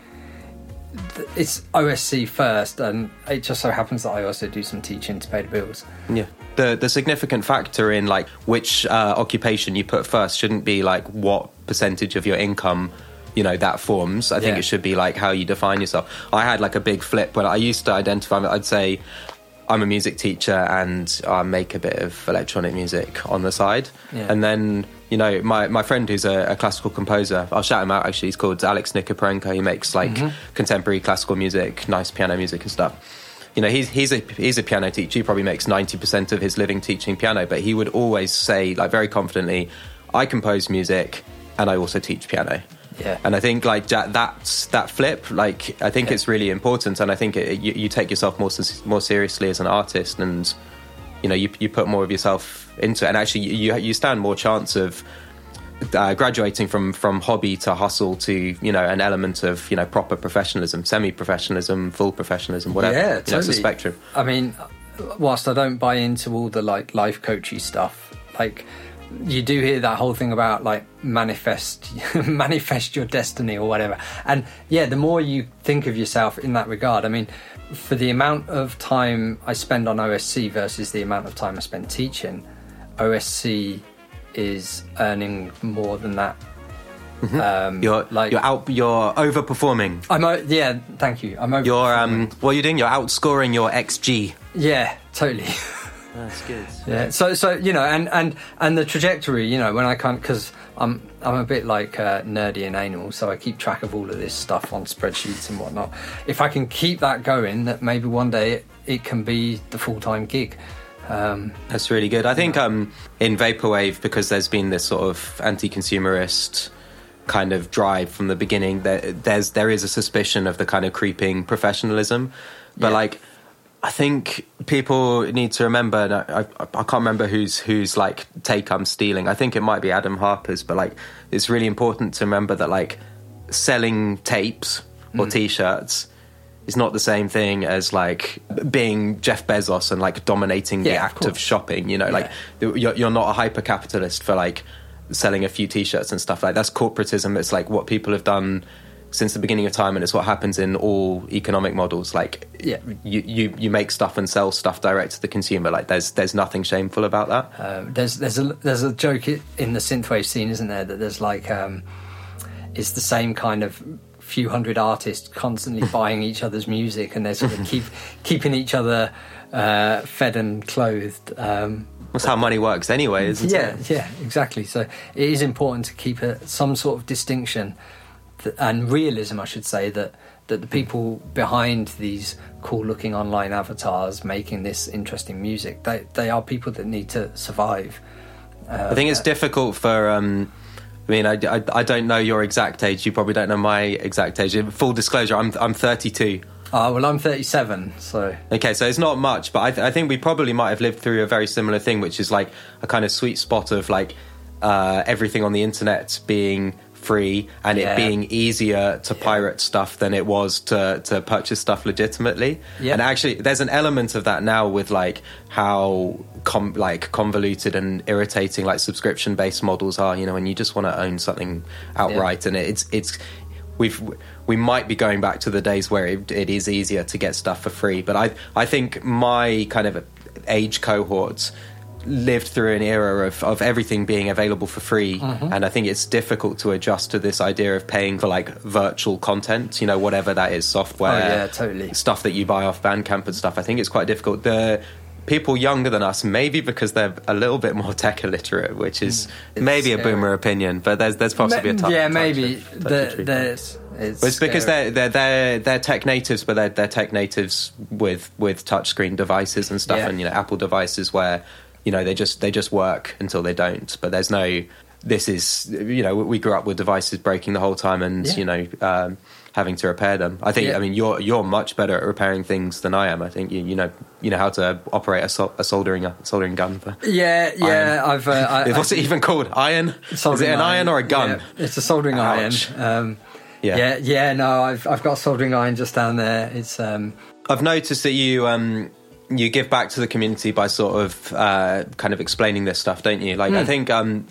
th- it's OSC first, and it just so happens that I also do some teaching to pay the bills. Yeah. The the significant factor in like which uh, occupation you put first shouldn't be like what percentage of your income you know that forms. I think Yeah. it should be like how you define yourself. I had like a big flip when I used to identify. I'd say I'm a music teacher and I make a bit of electronic music on the side, Yeah. and then. You know, my, my friend who's a, a classical composer, I'll shout him out actually. He's called Alex Nikoparenko. He makes like Mm-hmm. contemporary classical music, nice piano music and stuff you know he's he's a he's a piano teacher he probably makes 90% of his living teaching piano but he would always say like very confidently i compose music and i also teach piano Yeah. and i think like that that's that flip like i think Yeah. it's really important and i think it, you, you take yourself more more seriously as an artist and you know you, you put more of yourself into it and actually you you stand more chance of uh, graduating from from hobby to hustle to you know an element of you know proper professionalism, semi professionalism, full professionalism, whatever. Yeah, You know, totally. it's a spectrum. I mean, whilst I don't buy into all the like life coachy stuff, like you do hear that whole thing about like manifest manifest your destiny or whatever. And yeah, the more you think of yourself in that regard, I mean, for the amount of time I spend on OSC versus the amount of time I spend teaching, OSC is earning more than that. Um, You're like you're out. You're overperforming. I'm o- yeah, thank you. I'm over. You're um. What are you doing? You're outscoring your XG. yeah, totally. That's good. Yeah. So so you know, and and and the trajectory, you know, when I can't because I'm I'm a bit like uh, nerdy and anal, so I keep track of all of this stuff on spreadsheets and whatnot. If I can keep that going, that maybe one day it, it can be the full time gig. Um, That's really good. I think um, in vaporwave because there's been this sort of anti-consumerist kind of drive from the beginning. There, there's there is a suspicion of the kind of creeping professionalism, but Yeah. like I think people need to remember. and I, I, I can't remember who's who's like take I'm stealing. I think it might be Adam Harper's, but like it's really important to remember that like selling tapes or mm. t-shirts is not the same thing as like being Jeff Bezos and like dominating the Yeah, of act of, course. shopping. You know, like you're, you're not a hyper capitalist for like selling a few t-shirts and stuff like that's corporatism. It's like what people have done since the beginning of time, and it's what happens in all economic models. Like, Yeah. you, you you make stuff and sell stuff direct to the consumer. Like, there's there's nothing shameful about that. um, there's there's a there's a joke in the synthwave scene, isn't there? That there's like um, it's the same kind of few hundred artists constantly buying each other's music, and they're sort of keep keeping each other uh, fed and clothed. Um, That's how money works, anyway, isn't yeah, it? yeah, exactly. So it is important to keep a, some sort of distinction th- and realism, I should say, that that the people behind these cool-looking online avatars making this interesting music, they they are people that need to survive. I think it's difficult for. Um, I mean, I, I, I don't know your exact age. You probably don't know my exact age. Full disclosure, I'm I'm 32. Ah, well, I'm 37, so Okay, so it's not much, but I, th- I think we probably might have lived through a very similar thing, which is like a kind of sweet spot of like uh, everything on the internet being free and Yeah. it being easier to pirate stuff than it was to to purchase stuff legitimately. Yeah. And actually, there's an element of that now with like how com- like convoluted and irritating like subscription based models are. You know, when you just want to own something outright, and it's it's we've we might be going back to the days where it, it is easier to get stuff for free. But I I think my kind of age cohorts lived through an era of, of everything being available for free Mm-hmm. and i think it's difficult to adjust to this idea of paying for like virtual content you know whatever that is software Oh, yeah, totally. stuff that you buy off bandcamp and stuff i think it's quite difficult the people younger than us maybe because they're a little bit more tech illiterate which is maybe a boomer opinion but there's there's possibly a Ma- touch yeah, touch maybe of- the, there's. It's, it's because they're they're they're they're tech natives, but they're they're tech natives with with touchscreen devices and stuff, Yeah. and you know Apple devices where you know they just they just work until they don't. But there's no this is you know we grew up with devices breaking the whole time, and Yeah. you know um, having to repair them. I think Yeah. I mean you're you're much better at repairing things than I am. I think you you know you know how to operate a, sol- a soldering a soldering gun. For, Yeah, yeah. I've. Uh, I, what's it even called? Iron? Is it an iron or a gun? Yeah, it's a soldering Ouch. iron. Um, Yeah. yeah, yeah. No, I've I've got a soldering iron just down there. It's um, I've noticed that you um you give back to the community by sort of uh, kind of explaining this stuff, don't you? Like I think um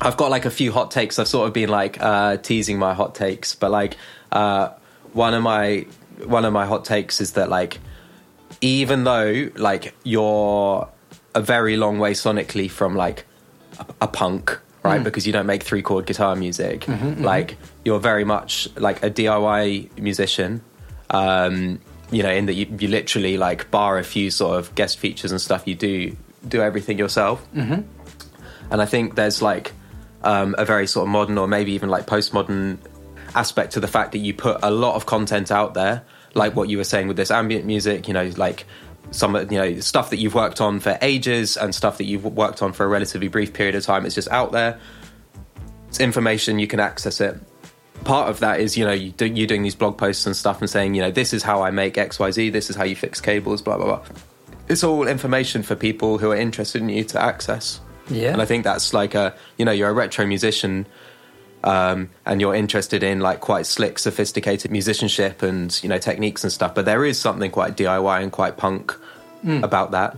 I've got like a few hot takes. I've sort of been like uh, teasing my hot takes, but like uh, one of my one of my hot takes is that like even though like you're a very long way sonically from like a, a punk right? Because you don't make three chord guitar music. Like you're very much like a diy musician. Um you know in that you, you literally like bar a few sort of guest features and stuff you do do everything yourself. Mm-hmm. and i think there's like um, a very sort of modern or maybe even like postmodern aspect to the fact that you put a lot of content out there like what you were saying with this ambient music you know like some of you know stuff that you've worked on for ages and stuff that you've worked on for a relatively brief period of time it's just out there. It's information you can access it part of that is you know you do, you're doing these blog posts and stuff and saying you know this is how i make xyz this is how you fix cables blah blah blah it's all information for people who are interested in you to access Yeah. and i think that's like a you know you're a retro musician um, and you're interested in like quite slick, sophisticated musicianship and you know techniques and stuff. But there is something quite DIY and quite punk about that.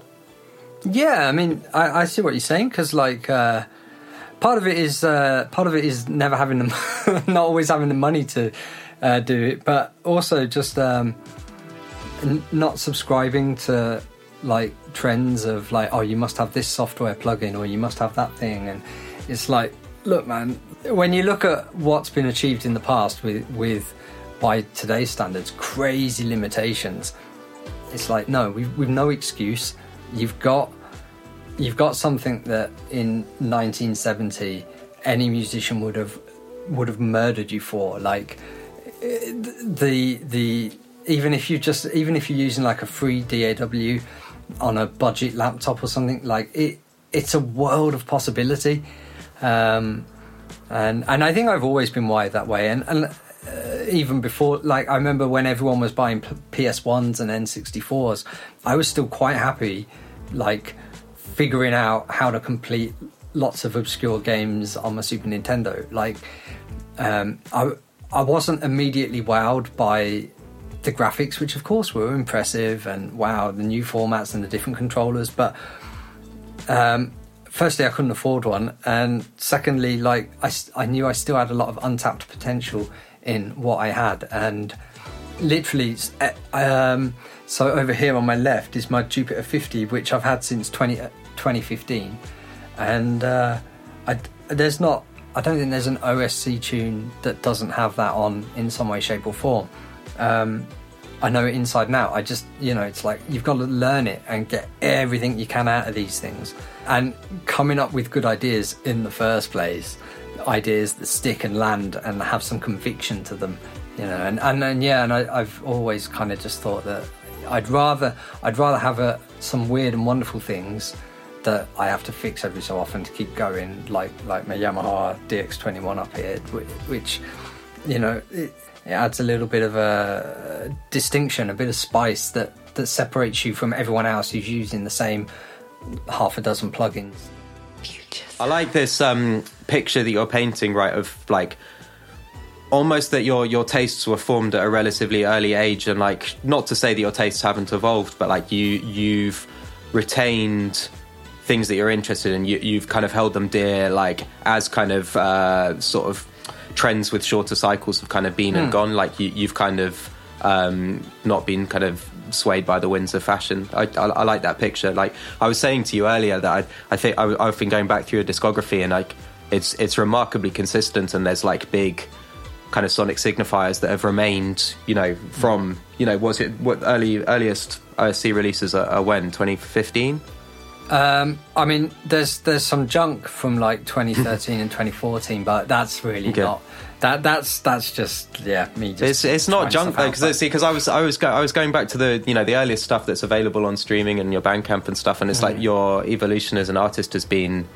Yeah, I mean, I, I see what you're saying because, like, uh, part of it is uh, part of it is never having the not always having the money to uh, do it, but also just um, n- not subscribing to like trends of like, oh, you must have this software plugin or you must have that thing, and it's like, look, man, when you look at what's been achieved in the past with with by today's standards, crazy limitations it's like no we've, we've no excuse. You've got you've got something that in 1970 any musician would have would have murdered you for like the the even if you just even if you're using like a free DAW on a budget laptop or something like it it's a world of possibility. Um and and I think I've always been wired that way. And and even before like i remember when everyone was buying P- ps1s and n64s i was still quite happy like figuring out how to complete lots of obscure games on my super nintendo. Like um i i wasn't immediately wowed by the graphics which of course were impressive and wow the new formats and the different controllers but um firstly i couldn't afford one and secondly like I, I knew i still had a lot of untapped potential in what i had and literally eh, um, so over here on my left is my jupiter 50 which i've had since 20, uh, 2015 and uh, I, there's not i don't think there's an osc tune that doesn't have that on in some way shape or form um, I know it inside and out. I just, you know, it's like you've got to learn it and get everything you can out of these things. And coming up with good ideas in the first place, ideas that stick and land and have some conviction to them, you know. And and, and yeah, and I, I've always kind of just thought that I'd rather I'd rather have a, some weird and wonderful things that I have to fix every so often to keep going, like like my Yamaha DX21 up here, which, which you know. It, it adds a little bit of a distinction, a bit of spice that, that separates you from everyone else who's using the same half a dozen plugins. I like this um, picture that you're painting, right? Of like almost that your your tastes were formed at a relatively early age, and like not to say that your tastes haven't evolved, but like you you've retained things that you're interested in. You, you've kind of held them dear, like as kind of uh, sort of trends with shorter cycles have kind of been and gone. Like you, you've kind of um, not been kind of swayed by the winds of fashion. I, I, I like that picture. Like I was saying to you earlier that I, I think I, I've been going back through your discography and like it's it's remarkably consistent and there's like big kind of sonic signifiers that have remained. You know from you know was it what early earliest OSC releases are, are when 2015. Um, I mean, there's there's some junk from like 2013 and 2014, but that's really Okay. not that. That's that's just yeah, me. Just It's it's not junk though because see because I was I was go, I was going back to the you know the earliest stuff that's available on streaming and your Bandcamp and stuff and it's Mm. like your evolution as an artist has been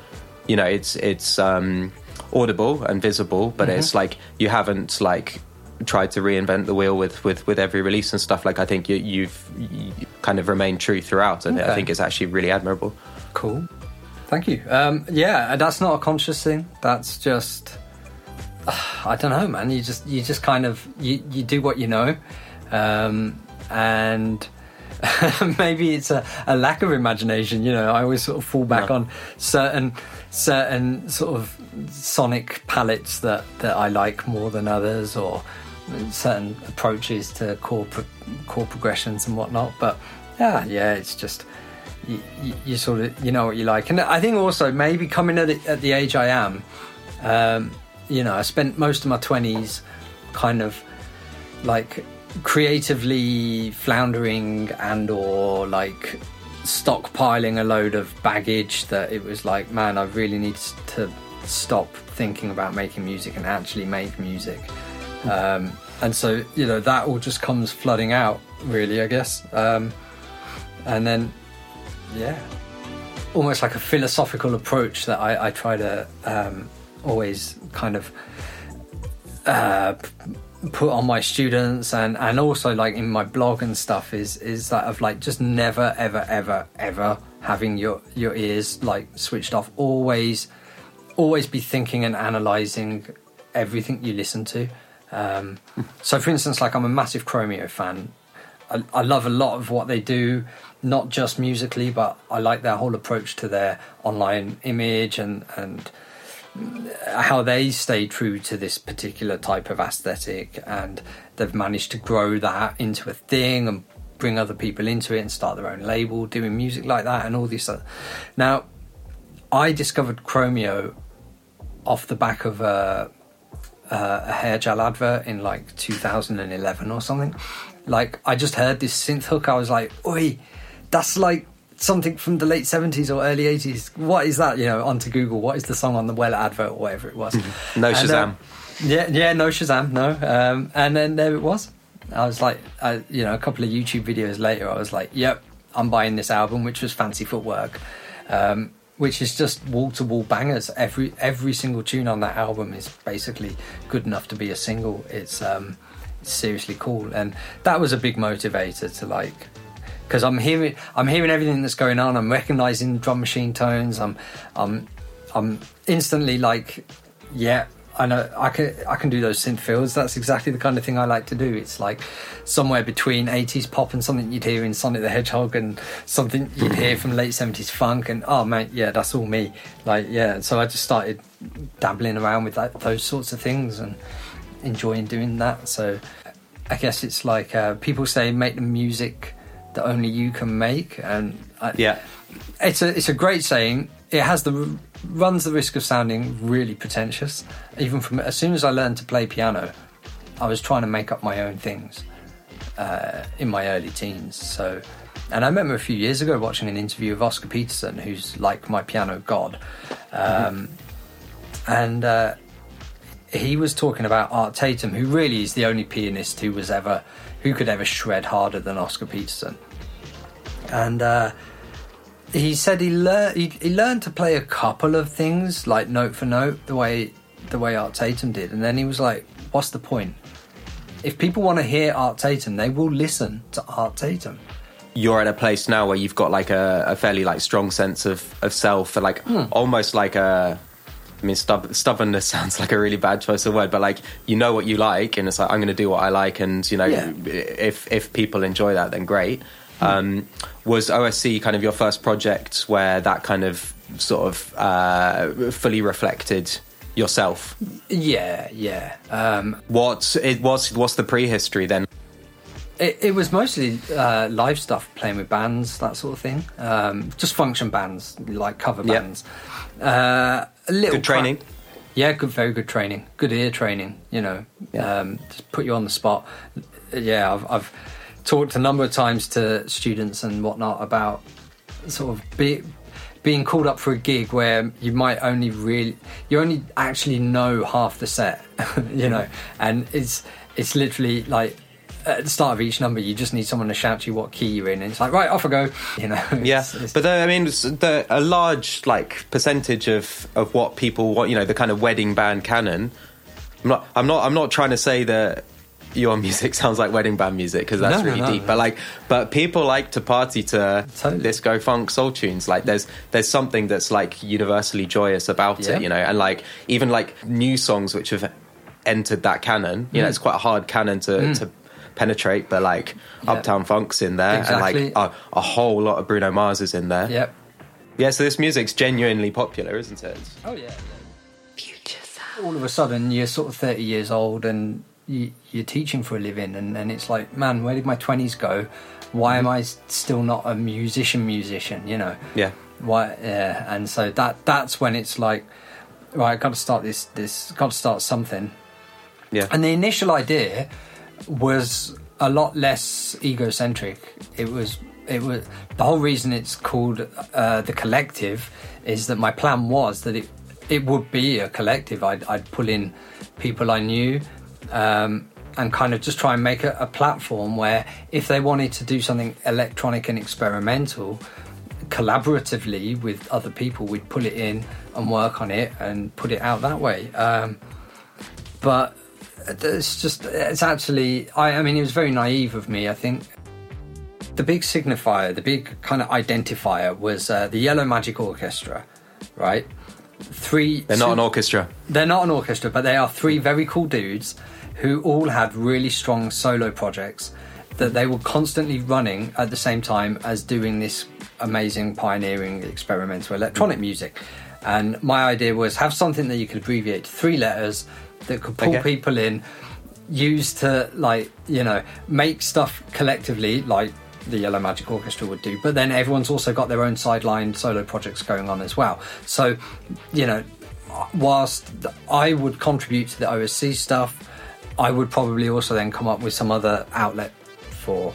you know it's it's um, audible and visible but Mm-hmm. it's like you haven't like tried to reinvent the wheel with with with every release and stuff like I think you, you've you kind of remained true throughout and I think it's actually really admirable. Cool. Thank you. Um, yeah, that's not a conscious thing. That's just I don't know, man. You just you just kind of you, you do what you know, um, and maybe it's a, a lack of imagination. You know, I always sort of fall back on certain certain sort of sonic palettes that that I like more than others, or certain approaches to core pro- chord progressions and whatnot. But yeah, yeah, it's just you, you, you sort of you know what you like, and I think also maybe coming at it, at the age I am, um, you know, I spent most of my twenties kind of like creatively floundering and or like stockpiling a load of baggage that it was like man i really need to stop thinking about making music and actually make music um, and so you know that all just comes flooding out really i guess. Um, and then yeah almost like a philosophical approach that i, I try to um, always kind of uh, put on my students and and also like in my blog and stuff is is that of like just never ever ever ever having your your ears like switched off. Always always be thinking and analyzing everything you listen to um, so for instance like i'm a massive chromeo fan I, I love a lot of what they do not just musically but i like their whole approach to their online image and and how they stay true to this particular type of aesthetic and they've managed to grow that into a thing and bring other people into it and start their own label doing music like that and all this stuff. Now, I discovered Chromeo off the back of a, a, a hair gel advert in like 2011 or something. Like, I just heard this synth hook. I was like, oi, that's like something from the late 70s or early 80s. What is that? You know, onto Google. What is the song on the Well advert or whatever it was? No And, Shazam. um, yeah, yeah, no Shazam, no. Um, and then there it was. I was like, I, you know, a couple of YouTube videos later, I was like, yep, I'm buying this album, which was Fancy Footwork, um, which is just wall to wall bangers. Every every single tune on that album is basically good enough to be a single. It's um, seriously cool, and that was a big motivator to like because I'm hearing I'm hearing everything that's going on. I'm recognizing drum machine tones. I'm I'm I'm instantly like, yeah, I know I can I can do those synth fills. That's exactly the kind of thing I like to do. It's like somewhere between 80s pop and something you'd hear in Sonic the Hedgehog and something you'd hear from late 70s funk. And oh man, yeah, that's all me. Like yeah, so I just started dabbling around with that, those sorts of things and enjoying doing that. So I guess it's like uh, people say make the music that only you can make, and I, Yeah. it's a it's a great saying. It has the runs the risk of sounding really pretentious. Even from as soon as I learned to play piano, I was trying to make up my own things uh, in my early teens. So, and I remember a few years ago watching an interview of Oscar Peterson, who's like my piano god, um, and uh, he was talking about Art Tatum, who really is the only pianist who was ever who could ever shred harder than Oscar Peterson, and. Uh, he said he learned he, he learned to play a couple of things like note for note the way the way Art Tatum did, and then he was like, "What's the point? If people want to hear Art Tatum, they will listen to Art Tatum." you're at a place now where you've got like a, a fairly like strong sense of, of self and like Hmm. almost like a I mean, stub- stubbornness sounds like a really bad choice of word, but like you know what you like, and it's like I'm going to do what I like, and you know, Yeah. if if people enjoy that, then great. Um, was OSC kind of your first project where that kind of sort of uh, fully reflected yourself? Yeah, yeah. Um, What it was? What's the prehistory then? It, it was mostly uh, live stuff, playing with bands, that sort of thing. Um, just function bands, like cover bands. Uh, a little Good training? pra- yeah, good, very good training. Good ear training. You know, Yeah. um, just put you on the spot. Yeah, I've, I've talked a number of times to students and whatnot about sort of be, being called up for a gig where you might only really you only actually know half the set you know and it's it's literally like at the start of each number you just need someone to shout to you what key you're in and it's like right off I go you know Yeah, it's- it's- but I mean, the, a large like percentage of of what people want, you know, the kind of wedding band canon. I'm not, I'm not, I'm not trying to say that your music sounds like wedding band music because that's No, no, really no, deep. no. But like, but people like to party to Totally. disco funk soul tunes. Like, there's there's something that's like universally joyous about Yeah. it, you know, and like even like new songs which have entered that canon. You know, Mm. it's quite a hard canon to. to penetrate but like Yeah. uptown funk's in there Exactly. and like a, a whole lot of bruno mars is in there yep yeah, so this music's genuinely popular, isn't it? oh yeah Future sound. all of a sudden you're sort of 30 years old and you, you're teaching for a living and, and it's like man where did my 20s go why am I still not a musician musician you know Yeah. why yeah and so that that's when it's like right i got to start this this got to start something Yeah. and the initial idea was a lot less egocentric. It was it was the whole reason it's called uh, the collective is that my plan was that it it would be a collective. I'd, I'd pull in people I knew. Um, and kind of just try and make a, a platform where if they wanted to do something electronic and experimental collaboratively with other people we'd pull it in and work on it and put it out that way. Um, but it's just it's actually I, I mean it was very naive of me i think. The big signifier the big kind of identifier was uh, the yellow magic orchestra right? Three They're not an orchestra. they're not an orchestra but they are three very cool dudes who all had really strong solo projects that they were constantly running at the same time as doing this amazing pioneering experimental electronic mm. music and my idea was have something that you could abbreviate to three letters that could pull Okay. people in use to like you know make stuff collectively like the Yellow Magic Orchestra would do, but then everyone's also got their own sideline solo projects going on as well. So, you know, whilst I would contribute to the OSC stuff, I would probably also then come up with some other outlet for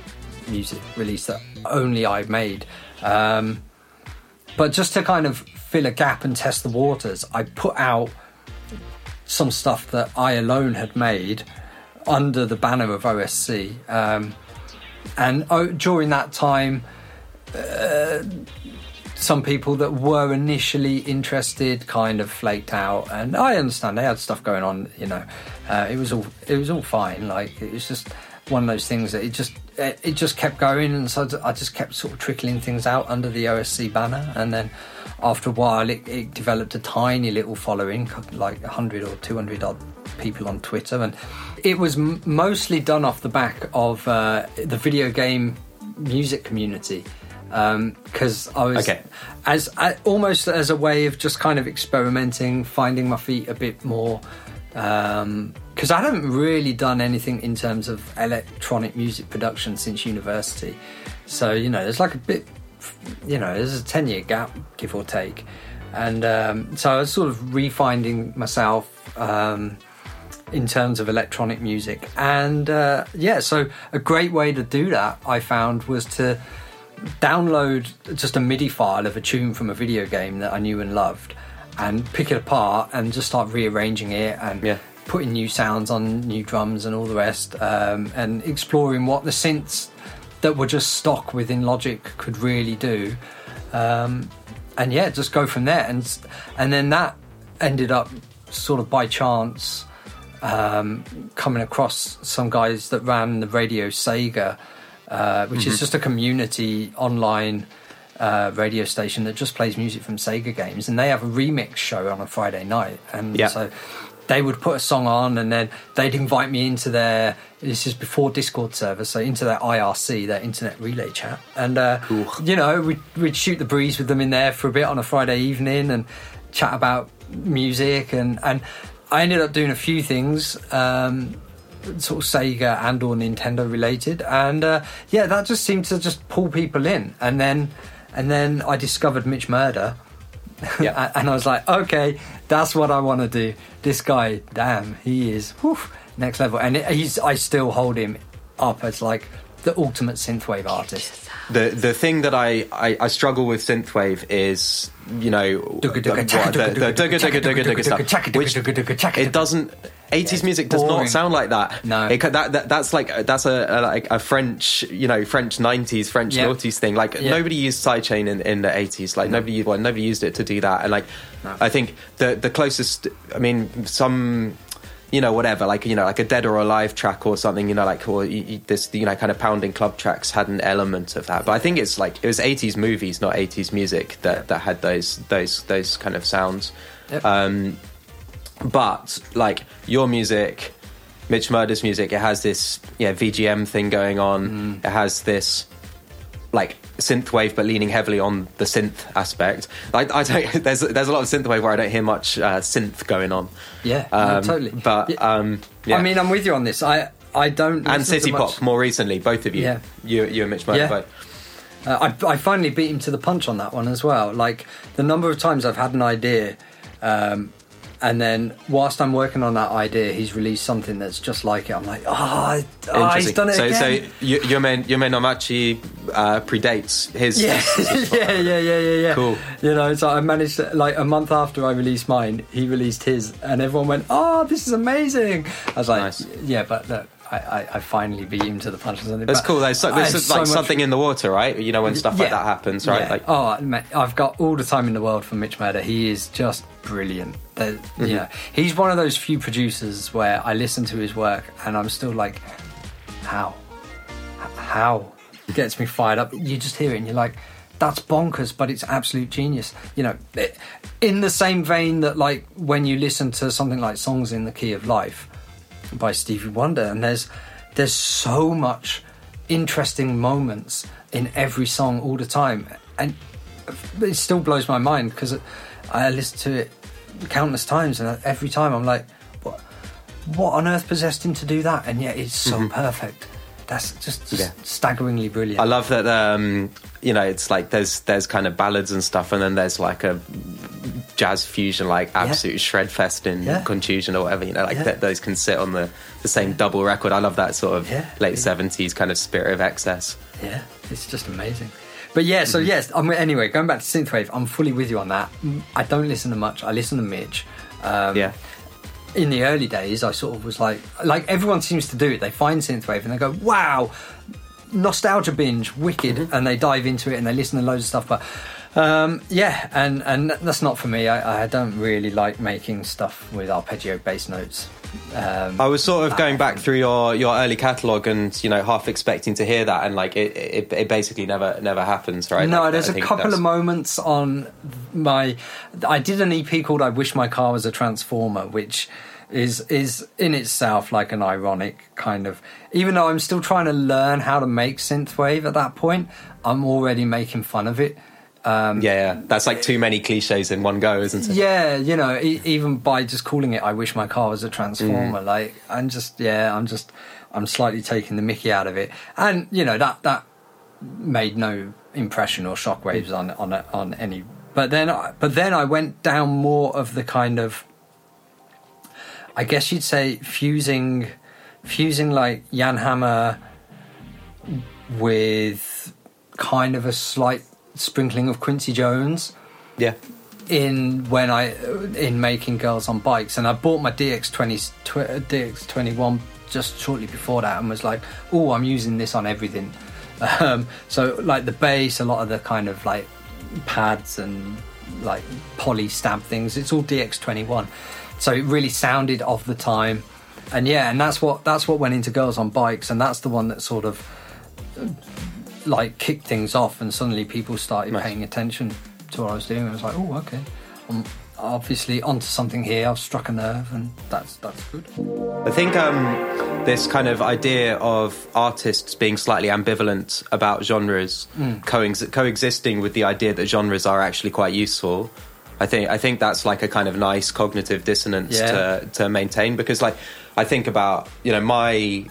music release that only I made. Um, but just to kind of fill a gap and test the waters, I put out some stuff that I alone had made under the banner of OSC. Um, and oh, during that time, uh, some people that were initially interested kind of flaked out, and I understand they had stuff going on. You know, uh, it was all it was all fine. Like it was just one of those things that it just it, it just kept going, and so I just kept sort of trickling things out under the OSC banner, and then after a while, it, it developed a tiny little following, like 100 or 200 odd people on Twitter, and it was m- mostly done off the back of uh, the video game music community. Because I was Okay. as I, almost as a way of just kind of experimenting, finding my feet a bit more. Because I haven't really done anything in terms of electronic music production since university, so you know, there's like a bit you know, there's a 10 year gap, give or take. And um, so I was sort of refinding myself um, in terms of electronic music. And uh, yeah, so a great way to do that I found was to download just a MIDI file of a tune from a video game that I knew and loved and pick it apart and just start rearranging it and Yeah. putting new sounds on new drums and all the rest um, and exploring what the synths that were just stock within Logic could really do. Um, and yeah, just go from there. And and then that ended up sort of by chance um, coming across some guys that ran the Radio Sega, uh, which is just a community online uh, radio station that just plays music from Sega games, and they have a remix show on a Friday night, and Yeah. so they would put a song on, and then they'd invite me into their. This is before Discord server, so into their IRC, their Internet Relay Chat, and uh, you know we'd, we'd shoot the breeze with them in there for a bit on a Friday evening and chat about music, and and I ended up doing a few things. Um, sort of Sega and or Nintendo related, and uh, yeah, that just seemed to just pull people in, and then and then I discovered Mitch Murder, yeah. and I was like, okay, that's what I want to do. This guy, damn, he is whew, next level, and he's I still hold him up as like the ultimate synthwave artist. The the thing that I, I, I struggle with synthwave is you know the, the, the, the stuff which it doesn't 80s music does boring. not sound like that. No. It, that, that that's like that's a, a like a French you know French 90s French Yeah. noughties thing. Like Yeah. nobody used sidechain in, in the 80s. Like nobody well, nobody used it to do that. And like I think the the closest. I mean some you know, whatever, like you know, like a dead or alive track or something, you know, like or you, you, this, you know, kind of pounding club tracks had an element of that. But I think it's like it was '80s movies, not '80s music, that that had those those those kind of sounds. Yep. Um, but like your music, Mitch Murder's music, it has this yeah VGM thing going on. It has this like synthwave, but leaning heavily on the synth aspect. Like I don't, there's there's a lot of synthwave where I don't hear much uh, synth going on. Yeah, no, Um, totally. But um, yeah. I mean, I'm with you on this. I I don't and city much- pop more recently, both of you. Yeah. You, you and Mitch Murder. Yeah. both. Uh, I, I finally beat him to the punch on that one as well. Like the number of times I've had an idea, um, and then whilst I'm working on that idea, he's released something that's just like it. I'm like, oh, oh he's done it so, again. so you, your man, your man Nomachi uh, predates his. yeah, yeah, yeah, yeah, yeah, yeah. Cool. You know, so I managed to, like a month after I released mine, he released his, and everyone went, "Oh, this is amazing!" I was like, Nice. "Yeah, but look, I, I, I finally beat him to the punch." or something. That's cool. There's, so, I there's had like so much- something in the water, right? You know when stuff like that happens, right? Yeah. Like, oh, mate, I've got all the time in the world for Mitch Murder. He is just brilliant. Mm-hmm. You know, he's one of those few producers where I listen to his work and I'm still like, how, how It gets me fired up. You just hear it and you're like. That's bonkers, but it's absolute genius. You know, in the same vein that, like, when you listen to something like "Songs in the Key of Life" by Stevie Wonder, and there's there's so much interesting moments in every song all the time, and it still blows my mind because I listen to it countless times, and every time I'm like, what, what on earth possessed him to do that? And yet it's so mm-hmm. perfect. That's just, just Mm-hmm. Yeah. staggeringly brilliant. I love that. Um, you know, it's like there's there's kind of ballads and stuff, and then there's like a jazz fusion, like absolute shred fest in Yeah. Contusion or whatever. You know, like Yeah. that those can sit on the the same double record. I love that sort of Yeah. late seventies kind of spirit of excess. Yeah, it's just amazing. But yeah, so yes, I'm, anyway, going back to synthwave, I'm fully with you on that. Mm, I don't listen to much. I listen to Mitch. Um, yeah. In the early days, I sort of was like, like everyone seems to do it. They find synthwave and they go, "Wow, nostalgia binge, wicked," mm-hmm. and they dive into it and they listen to loads of stuff. But um, yeah, and and that's not for me. I, I don't really like making stuff with arpeggio bass notes. Um, I was sort of going back through your, your early catalogue and you know half expecting to hear that, and like it, it, it basically never never happens, right? No, Like, there's a couple of moments on my. I did an EP called "I Wish My Car Was a Transformer," which is is in itself like an ironic kind of. Even though I'm still trying to learn how to make synthwave at that point, I'm already making fun of it. Um, yeah, yeah, that's like too many cliches in one go, isn't it? Yeah, you know, e- even by just calling it "I Wish My Car Was a Transformer," mm. like I'm just, yeah, I'm just, I'm slightly taking the Mickey out of it, and you know that that made no impression or shockwaves on on on any. But then, I- but then I went down more of the kind of, I guess you'd say fusing, fusing like Jan Hammer with kind of a slight sprinkling of Quincy Jones Yeah. in when I in making girls on bikes, and I bought my DX20 tw- DX21 just shortly before that, and was like, "Oh, I'm using this on everything." Um, so like the bass, a lot of the kind of like pads and like poly stab things, it's all DX21. So it really sounded of the time, and yeah, and that's what that's what went into girls on bikes, and that's the one that sort of like kicked things off, and suddenly people started Nice. paying attention to what I was doing. I was like, oh, okay, I'm obviously onto something here. I've struck a nerve, and that's that's good. I think um, this kind of idea of artists being slightly ambivalent about genres coex- coexisting with the idea that genres are actually quite useful. I think I think that's like a kind of nice cognitive dissonance Yeah. to to maintain because like I think about you know my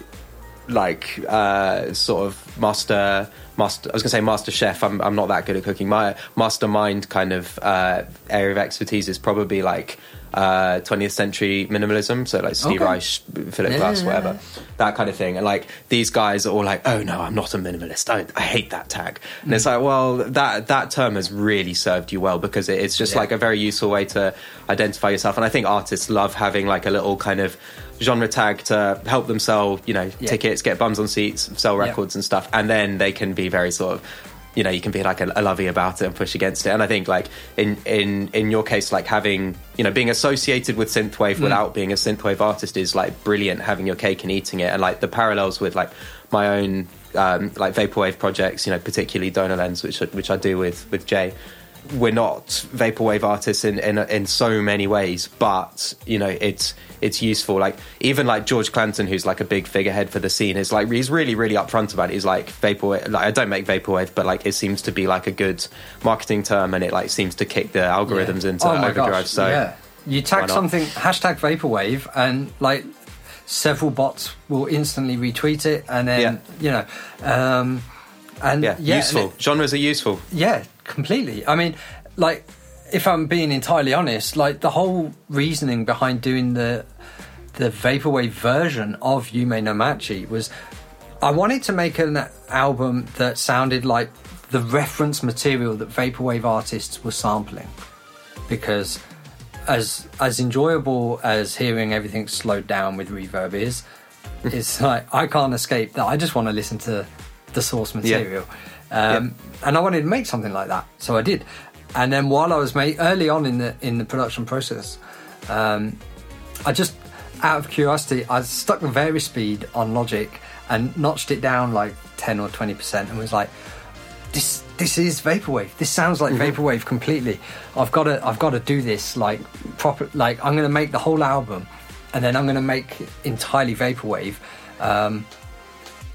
like uh, sort of master master I was gonna say master chef I'm I'm not that good at cooking. My mastermind kind of uh, area of expertise is probably like uh, 20th century minimalism. So like Steve Okay. Reich Philip Yeah, Glass whatever that kind of thing. And like these guys are all like oh no I'm not a minimalist. I, I hate that tag and it's like well that that term has really served you well because it, it's just Yeah. like a very useful way to identify yourself. And I think artists love having like a little kind of genre tag to help them sell you know Yeah. tickets get bums on seats sell Yeah. records and stuff and then they can be very sort of you know you can be like a, a lovey about it and push against it and i think like in in in your case like having you know being associated with synthwave Mm. without being a synthwave artist is like brilliant having your cake and eating it and like the parallels with like my own um, like vaporwave projects you know particularly donor lens which which i do with with jay we're not vaporwave artists in, in in so many ways, but you know it's it's useful. Like even like George Clanton, who's like a big figurehead for the scene, is like he's really really upfront about it. He's like vaporwave. Like I don't make vaporwave, but like it seems to be like a good marketing term, and it like seems to kick the algorithms into oh overdrive. gosh, so yeah, you tag something hashtag vaporwave, and like several bots will instantly retweet it, and then Yeah. you know, um, and yeah, yeah, and useful. it- Genres are useful. Yeah, completely. I mean, like, if I'm being entirely honest, like the whole reasoning behind doing the the vaporwave version of Yume no Machi was I wanted to make an album that sounded like the reference material that vaporwave artists were sampling, because as as enjoyable as hearing everything slowed down with reverb is, it's like I can't escape that. I just want to listen to the source material, um, and I wanted to make something like that, so I did. And then while I was made early on in the in the production process, um, I just out of curiosity, I stuck the vary speed on Logic and notched it down like ten or twenty percent, and was like, "This this is vaporwave. This sounds like vaporwave completely. I've got to I've got to do this like proper. Like I'm going to make the whole album, and then I'm going to make entirely vaporwave. Um,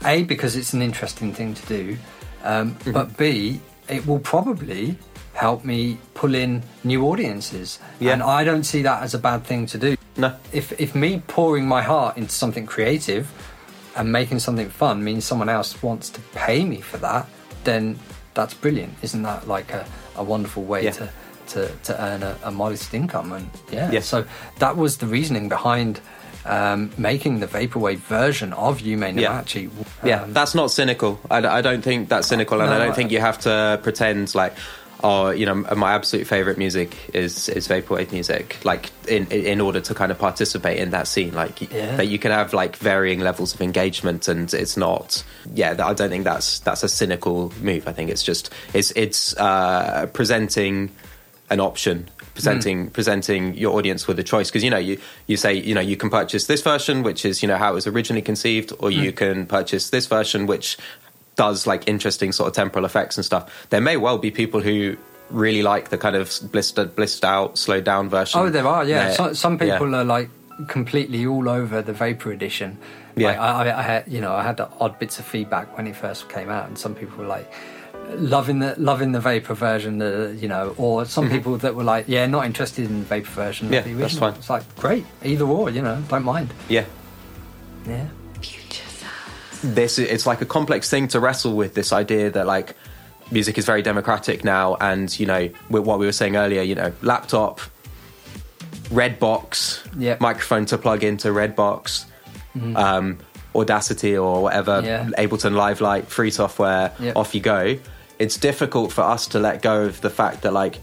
a because it's an interesting thing to do, um, but B it will probably help me pull in new audiences, Yeah. and I don't see that as a bad thing to do. No. If if me pouring my heart into something creative and making something fun means someone else wants to pay me for that, then that's brilliant. Isn't that like a, a wonderful way Yeah. to, to, to earn a, a modest income? And yeah, Yeah. so that was the reasoning behind um, making the vaporwave version of Yume Yeah. Namachi. Yeah, Um, that's not cynical. I, I don't think that's cynical, and I don't think you have to pretend like, oh, you know, my absolute favorite music is is vaporwave music. Like in in order to kind of participate in that scene, like Yeah. that you can have like varying levels of engagement, and it's not. Yeah, I don't think that's that's a cynical move. I think it's just it's it's uh, presenting an option presenting hmm. presenting your audience with a choice because you know you you say you know you can purchase this version which is you know how it was originally conceived or you hmm. can purchase this version which does like interesting sort of temporal effects and stuff there may well be people who really like the kind of blistered blissed out slowed down version Oh, there are. Yeah, so, some yeah. people are like completely all over the Vapor Edition. Yeah. Like, I, I, I had, you know, I had the odd bits of feedback when it first came out, and some people were like loving the loving the Vapor version, uh, you know, or some people that were like, yeah, not interested in the Vapor version. Mm-hmm. Yeah, the that's fine. It's like great, either or, you know, don't mind. yeah Yeah. Future this it's like a complex thing to wrestle with this idea that like music is very democratic now and you know with what we were saying earlier you know laptop red box Yep. microphone to plug into red box um, audacity or whatever Mm-hmm. Yeah. ableton live Lite free software Yep. off you go it's difficult for us to let go of the fact that like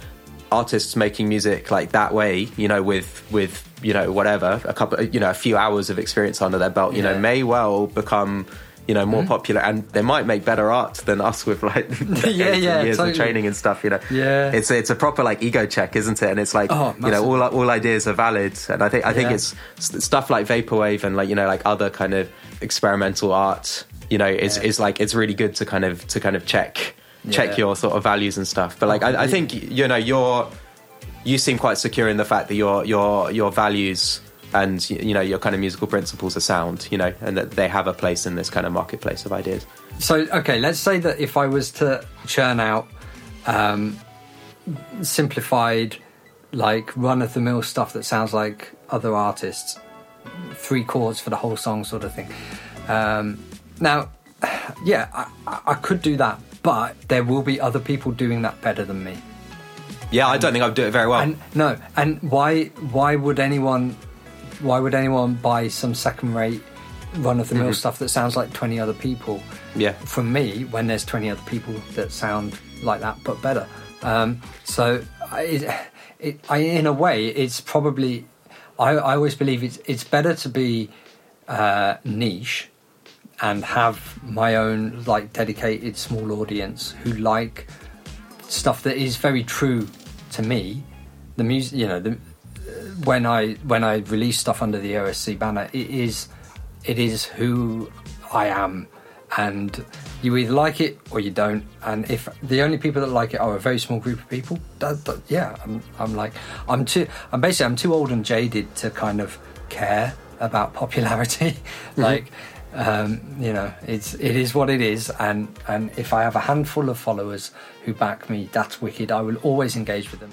artists making music like that way you know with with you know whatever a couple you know a few hours of experience under their belt you know may well become you know more popular and they might make better art than us with like Mm-hmm. yeah, years totally. of training and stuff you know Yeah. it's it's a proper like ego check isn't it and it's like Oh, you know all all ideas are valid and i think i think Yeah. it's stuff like vaporwave and like you know like other kind of experimental art you know, is Yeah. is like it's really good to kind of to kind of check check Yeah. your sort of values and stuff. But like, I, I think you know, you're you seem quite secure in the fact that your your your values and you know your kind of musical principles are sound, you know, and that they have a place in this kind of marketplace of ideas. So, okay, let's say that if I was to churn out um, simplified, like run of the mill stuff that sounds like other artists, three chords for the whole song, sort of thing. Um, now, yeah, I- I could do that, but there will be other people doing that better than me. Yeah, I don't think I'd do it very well. And no, and why? Why would anyone? Why would anyone buy some second-rate run of the mill stuff that sounds like twenty other people? Yeah. From me, when there's twenty other people that sound like that but better. Um, so, I, it, it, I, in a way, it's probably. I, I always believe it's it's better to be uh, niche and have my own like dedicated small audience who like stuff that is very true to me. The music, you know, the, when I when I release stuff under the OSC banner, it is it is who I am, and you either like it or you don't. And if the only people that like it are a very small group of people, that, that, yeah, I'm, I'm like I'm too. I'm basically I'm too old and jaded to kind of care about popularity. Mm-hmm. like, um, you know, it's it is what it is, and and if I have a handful of followers who back me, that's wicked. I will always engage with them.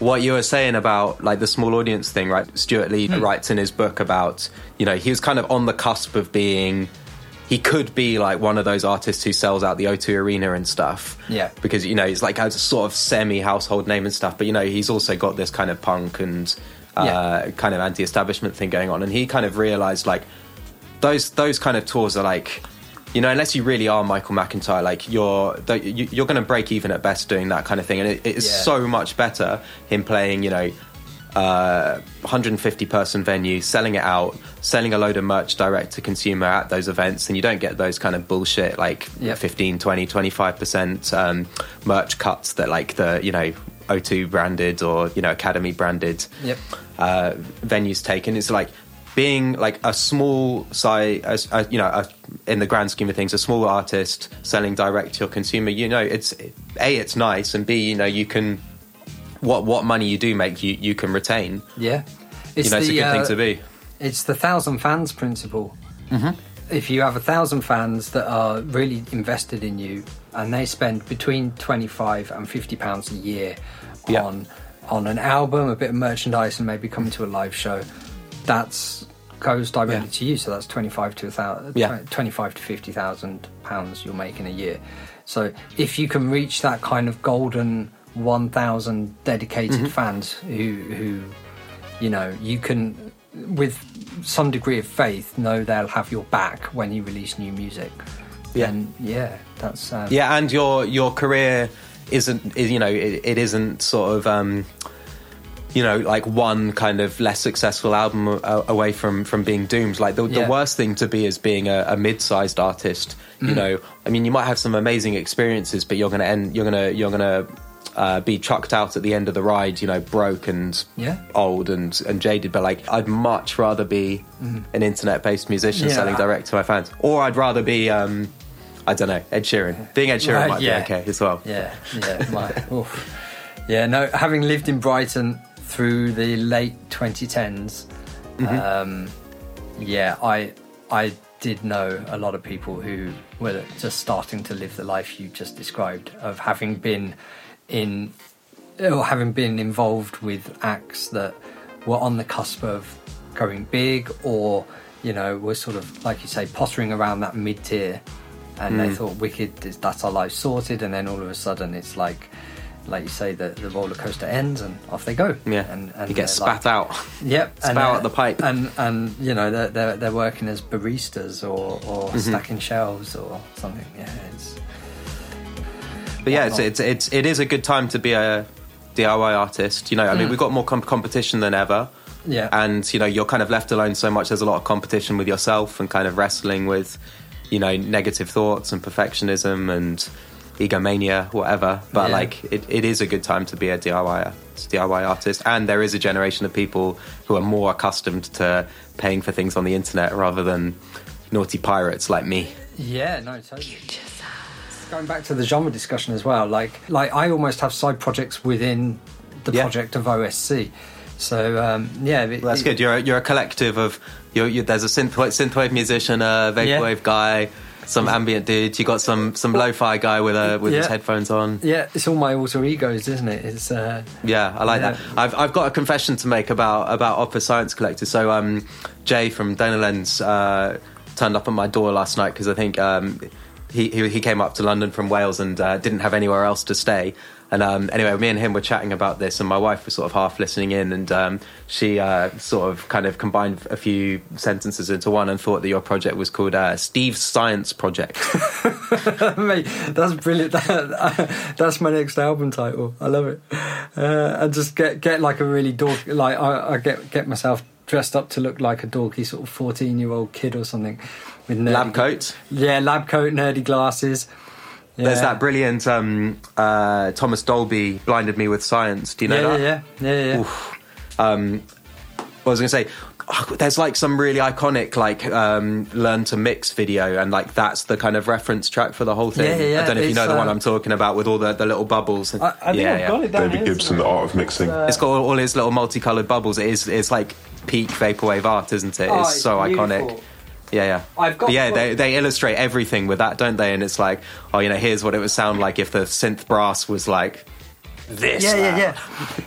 what you were saying about like the small audience thing, right? Stewart Lee Hmm. writes in his book about you know he was kind of on the cusp of being. He could be like one of those artists who sells out the O2 Arena and stuff. Yeah. Because you know he's like a sort of semi household name and stuff, but you know he's also got this kind of punk and uh, Yeah. kind of anti-establishment thing going on, and he kind of realized like those those kind of tours are like you know unless you really are Michael McIntyre like you're you- you're going to break even at best doing that kind of thing and it, it's Yeah. so much better him playing you know uh 150 person venue selling it out selling a load of merch direct to consumer at those events and you don't get those kind of bullshit like Yep. 15 20 25% um merch cuts that like the you know O2 branded or you know Academy branded Yep. uh, venues taken. It's like being like a small size, a, you know, a, in the grand scheme of things, a small artist selling direct to your consumer. You know, it's a, it's nice, and b, you know, you can what what money you do make, you you can retain. Yeah, you know, it's a good uh, thing to be. It's the thousand fans principle. Mm-hmm. If you have a thousand fans that are really invested in you, and they spend between twenty five and fifty pounds a year Yeah. on on an album, a bit of merchandise, and maybe coming to a live show, that's goes directly Yeah. to you. So that's twenty five to a thousand, Yeah. twenty five to fifty thousand pounds you're making a year. So if you can reach that kind of golden one thousand dedicated Mm-hmm. fans who who you know you can with some degree of faith know they'll have your back when you release new music Yeah. and yeah that's um, Yeah, and your your career isn't you know it, it isn't sort of um, you know like one kind of less successful album away from from being doomed. Like the, Yeah. the worst thing to be is being a, a mid-sized artist. Mm. You know, I mean, you might have some amazing experiences, but you're gonna end. You're gonna you're gonna. Uh, be chucked out at the end of the ride, you know, broke and Yeah. old and, and jaded. But like, I'd much rather be an internet-based musician Mm. Yeah. selling direct to my fans, or I'd rather be um, I don't know, Ed Sheeran. Being Ed Sheeran Right, might yeah. be okay as well. yeah yeah my, yeah no having lived in brighton through the late 2010s Mm-hmm. um, yeah i i did know a lot of people who were just starting to live the life you just described of having been in or having been involved with acts that were on the cusp of going big or you know were sort of like you say pottering around that mid tier and Mm. they thought wicked that's our life sorted and then all of a sudden it's like like you say the, the roller coaster ends and off they go Yeah, and, and you get spat like- out. Yep, uh, out the pipe. and and you know they're they're, they're working as baristas or or Mm-hmm. stacking shelves or something. Yeah, it's But yeah, it's, it's it's it is a good time to be a DIY artist. You know, I mean, Mm. we've got more com- competition than ever. Yeah. and you know, you're kind of left alone so much. There's a lot of competition with yourself and kind of wrestling with, you know, negative thoughts and perfectionism and egomania, whatever. But Yeah. like, it, it is a good time to be a DIY DIY artist, and there is a generation of people who are more accustomed to paying for things on the internet rather than naughty pirates like me. Yeah, no, totally. Going back to the genre discussion as well, like like I almost have side projects within the Yeah. project of OSC. So um, yeah, it- Well, that's it- good. You're a, you're a collective of you're, you there's a synthwave synthwave musician, a vaporwave guy, some ambient dude. You got some some lo-fi guy with a with his headphones on. Yeah, it's all my alter egos, isn't it? It's uh, Yeah, I like Yeah. that. I've I've got a confession to make about about Opus Science Collective. So um, Jay from Donor Lens uh, turned up at my door last night because I think um, he, he he came up to London from Wales and uh, didn't have anywhere else to stay. And um, anyway, me and him were chatting about this, and my wife was sort of half listening in, and um, she uh, sort of kind of combined a few sentences into one and thought that your project was called uh, Steve's Science Project. Mate, that's brilliant. That, that's my next album title. I love it. Uh, and just get get like a really dork. Like I, I get get myself dressed up to look like a dorky sort of fourteen year old kid or something with nerdy, Lab coat. Yeah, lab coat, nerdy glasses. Yeah. There's that brilliant um, uh, Thomas Dolby blinded me with science. Do you know yeah, that? yeah, yeah, yeah, yeah. Oof. Um, what was I going to say? Oh, there's like some really iconic like um, learn to mix video, and like that's the kind of reference track for the whole thing. Yeah, yeah, yeah. I don't know if you know the one uh, I'm talking about with all the, the little bubbles. I, I think yeah, I've yeah. got it down David here Gibson, The. Art of Mixing. It's got all, all his little multicolored bubbles. It is. It's like peak vaporwave art, isn't it? Oh, it's it's so beautiful. iconic. Yeah, yeah. I've got But yeah, they they illustrate everything with that, don't they? And it's like, oh, you know, here's what it would sound like if the synth brass was like this. Yeah, yeah, yeah,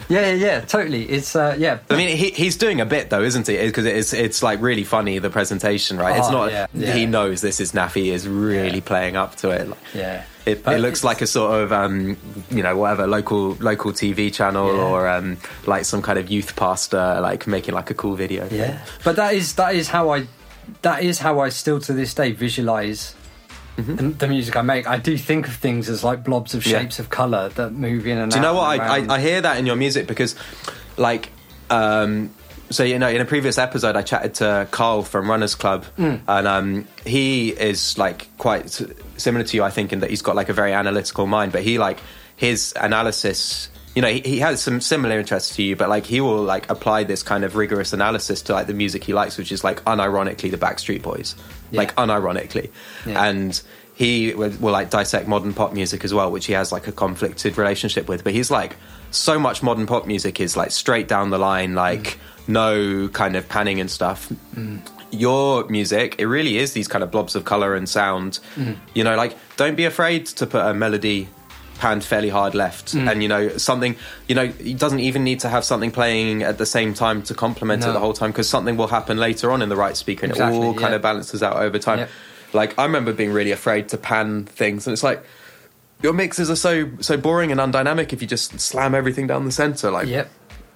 yeah, yeah, yeah. Totally. It's uh, yeah. I mean, he, he's doing a bit though, isn't he? Because it's it's like really funny the presentation, right? it's Oh, not. yeah, yeah. He knows this is Naffy. Is really Yeah. playing up to it. Yeah. It, it looks it's- like a sort of um, you know whatever local local TV channel or um, like some kind of youth pastor like making like a cool video. Yeah, but that is that is how I that is how I still to this day visualize Mm-hmm. the, the music I make. I do think of things as like blobs of Yeah. shapes of color that move in and out. Do you know what? I. I, I hear that in your music because, like, um, so you know, in a previous episode, I chatted to Carl from Runners Club, Mm. and um, he is like quite similar to you, I think, in that he's got like a very analytical mind, but he like his analysis. You know, he, he has some similar interests to you, but like he will like apply this kind of rigorous analysis to like the music he likes, which is like unironically the Backstreet Boys, Yeah. like unironically, Yeah. and he will, will like dissect modern pop music as well, which he has like a conflicted relationship with. But he's like, so much modern pop music is like straight down the line, like mm. no kind of panning and stuff. Mm. Your music, it really is these kind of blobs of color and sound. Mm. You know, like don't be afraid to put a melody panned fairly hard left, and you know something. You know, it doesn't even need to have something playing at the same time to complement it the whole time because something will happen later on in the right speaker, and Exactly, it all kind of balances out over time. Yep. Like I remember being really afraid to pan things, and it's like your mixes are so so boring and undynamic if you just slam everything down the center. Like, Yep.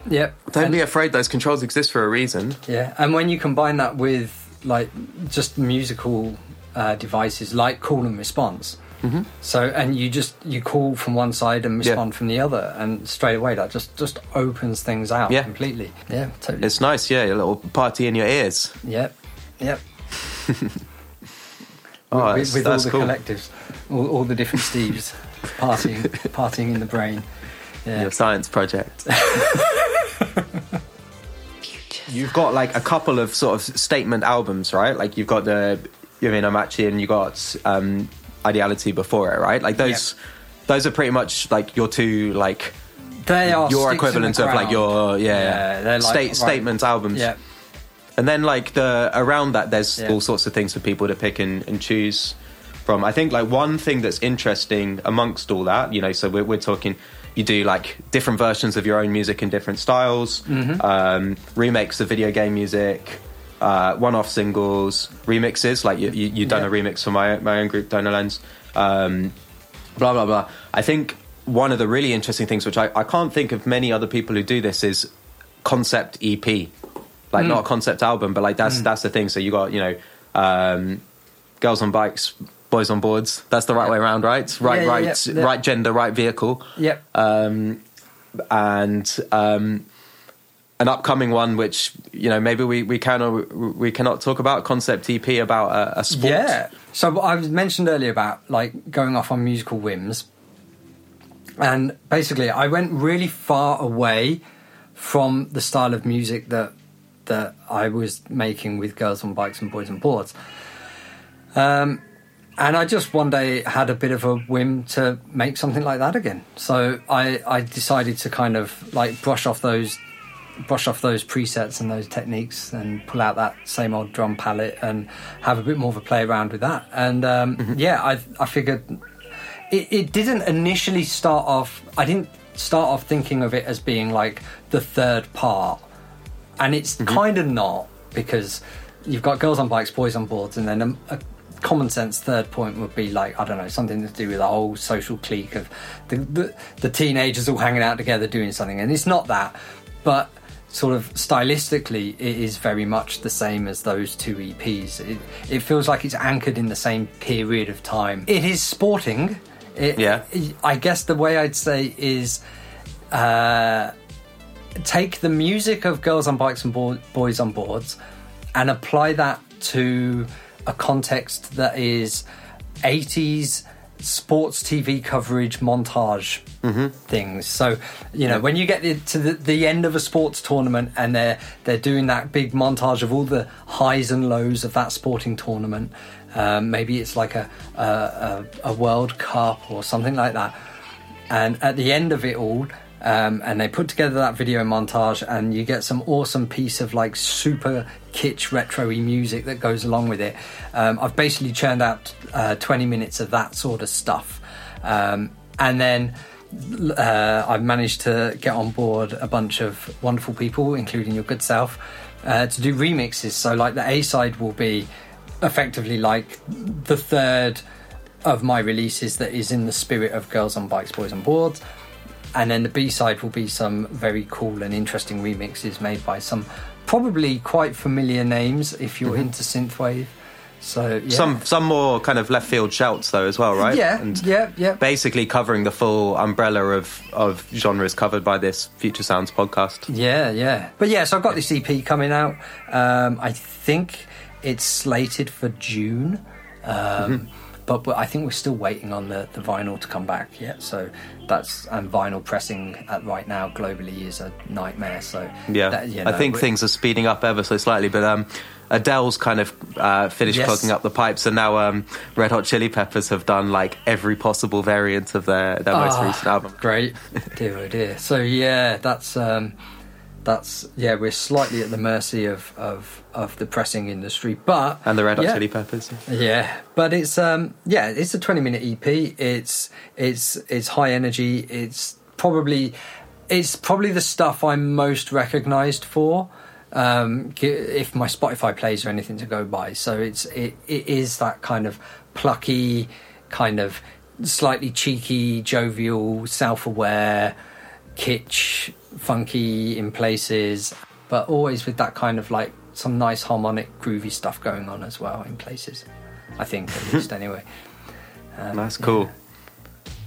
Yep. don't And- be afraid; those controls exist for a reason. Yeah, and when you combine that with like just musical uh, devices like call and response. Mm-hmm. So and you just you call from one side and Yeah. respond from the other, and straight away that just just opens things out Yeah. completely. Yeah, totally. It's nice, yeah. A little party in your ears. Yep, yep. Oh, with, that's, with all the cool. collectives, all, all the different Steves partying, partying in the brain. Yeah, Your science project. You've got like a couple of sort of statement albums, right? Like you've got the Yume no Machi and you got um, Ideality before it, right? Like those, those are pretty much like your two like they are your equivalent of like your yeah, Yeah, they're like- state right. statement albums. Yeah, And then like the around that, there's Yeah. all sorts of things for people to pick and, and choose from. I think like one thing that's interesting amongst all that, you know, so we're, we're talking. You do like different versions of your own music in different styles, Mm-hmm. um, remakes of video game music, uh, one-off singles, remixes. Like you, you, you've done Yeah. a remix for my my own group, Donor Lens. Um, blah blah blah. I think one of the really interesting things, which I, I can't think of many other people who do this, is concept EP, like Mm. not a concept album, but like that's that's the thing. So you got you know, um, girls on bikes, boys on boards. That's the right way around, right? Right, yeah, right, yeah, yeah. right gender, right vehicle. yep. Um, and um, an upcoming one, which you know maybe we we can or we cannot talk about concept EP about a, a sport. Yeah. So I mentioned earlier about like going off on musical whims, and basically I went really far away from the style of music that that I was making with girls on bikes and boys on boards. Um, and I just one day had a bit of a whim to make something like that again. So I, I decided to kind of like brush off those brush off those presets and those techniques and pull out that same old drum palette and have a bit more of a play around with that. And um, yeah, I I figured it, it didn't initially start off. I didn't start off thinking of it as being like the third part, and it's kind of not because you've got girls on bikes, boys on boards, and then a, a common sense third point would be like I don't know something to do with the whole social clique of the, the the teenagers all hanging out together doing something, and it's not that, but sort of stylistically it is very much the same as those two EPs. It, it feels like it's anchored in the same period of time. It is sporting. It, Yeah. I guess the way I'd say is uh, take the music of Girls on Bikes and Bo- Boys on Boards and apply that to a context that is 80s sports TV coverage montage things. So, you know, when you get to the, the end of a sports tournament and they're they're doing that big montage of all the highs and lows of that sporting tournament, um, maybe it's like a, a, a World Cup or something like that. And at the end of it all um, and they put together that video montage and you get some awesome piece of like super kitsch retro-y music that goes along with it. Um, i've basically churned out uh, 20 minutes of that sort of stuff. Um, and then uh, i've managed to get on board a bunch of wonderful people including your good self uh, to do remixes. So like the a side will be effectively like the third of my releases that is in the spirit of Girls on Bikes, Boys on Boards. And then the B side will be some very cool and interesting remixes made by some probably quite familiar names if you're into synthwave. So yeah. Some some more kind of left field shouts though as well, right? yeah, And yeah, yeah. basically covering the full umbrella of of genres covered by this Future Sounds podcast. Yeah, yeah. But yeah, so I've got this EP coming out. Um, I think it's slated for June. Um, but, but I think we're still waiting on the, the vinyl to come back yet. So that's and vinyl pressing at right now globally is a nightmare. So Yeah, that, you I think things are speeding up ever so slightly, but um, Adele's kind of uh, finished Yes. clogging up the pipes, and now um, Red Hot Chili Peppers have done like every possible variant of their their most Ah, recent album. Great, dear oh dear. So yeah, that's um, that's yeah, we're slightly at the mercy of of, of the pressing industry, but And the Red Hot yeah. Chili Peppers. Yeah, but it's um yeah, it's a 20 minute EP. It's it's it's high energy. It's probably it's probably the stuff I'm most recognized for. Um if my Spotify plays or anything to go by. So it's it, it is that kind of plucky kind of slightly cheeky, jovial, self-aware, kitsch, funky in places, but always with that kind of like some nice harmonic, groovy stuff going on as well in places. I think, at least, anyway. Um, That's cool.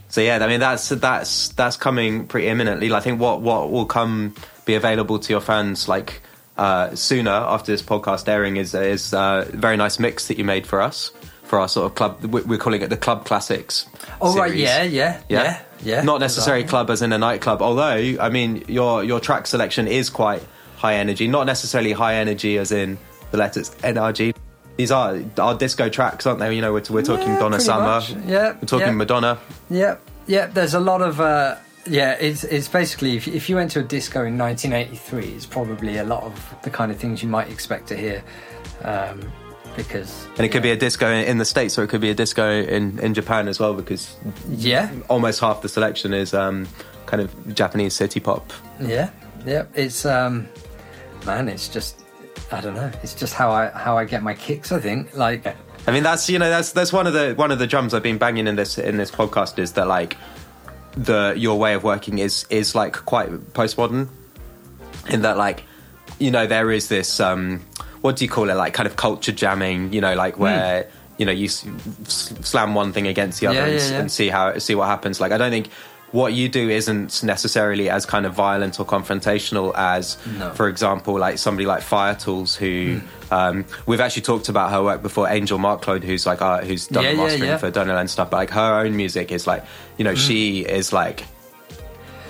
So yeah, I mean that's that's that's coming pretty imminently. I think what what will come be available to your fans like uh, sooner after this podcast airing is is uh, a very nice mix that you made for us for our sort of club. we- We're calling it the Club Classics. Oh right, series. yeah, yeah, yeah, yeah. Not necessarily Exactly. club as in a nightclub. Although I mean your your track selection is quite high energy. Not necessarily high energy as in the letters NRG. These are our disco tracks, aren't they? You know, we're, we're talking Yeah, Donna Summer. much. Yeah, we're talking yeah. Madonna. Yeah, yeah. There's a lot of uh, yeah. It's it's basically if, if you went to a disco in 1983, it's probably a lot of the kind of things you might expect to hear, um, because And it could be a disco in the States or it could be a disco in, in Japan as well because yeah, almost half the selection is um, kind of Japanese city pop. yeah, yeah. It's um, man, it's just I don't know. It's just how I how I get my kicks. I think like I mean that's you know that's that's one of the one of the drums I've been banging in this in this podcast is that like the your way of working is is like quite postmodern in that like you know there is this um what do you call it like kind of culture jamming you know like where you know you s- slam one thing against the other Hmm. Yeah, and, yeah, yeah. and see how see what happens like I don't think what you do isn't necessarily as kind of violent or confrontational as No. for example like somebody like Fire-Toolz who Hmm. um, we've actually talked about her work before Angel Marcloid who's like uh, who's done Yeah, the yeah, mastering yeah. for Donald and stuff but like her own music is like you know she is like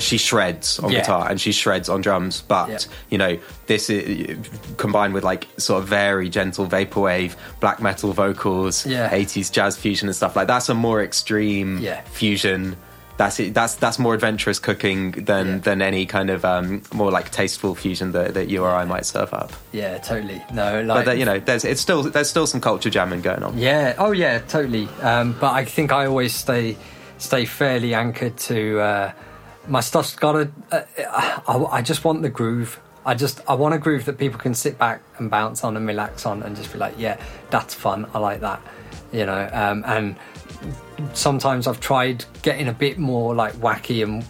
she shreds on Yeah. guitar and she shreds on drums. But Yeah. you know, this is combined with like sort of very gentle vaporwave, black metal vocals, Yeah. 80s jazz fusion and stuff like that's a more extreme Yeah. fusion. That's it. That's that's more adventurous cooking than than any kind of um, more like tasteful fusion that, that you or I might serve up. Yeah, totally. No, But like that, you know, there's it's still there's still some culture jamming going on. Yeah. Oh, yeah. Totally. Um, but I think I always stay stay fairly anchored to uh, my stuff's got to. Uh, I, I just want the groove. I just I want a groove that people can sit back and bounce on and relax on and just be like, yeah, that's fun. I like that. You know. Um, and sometimes I've tried getting a bit more like wacky and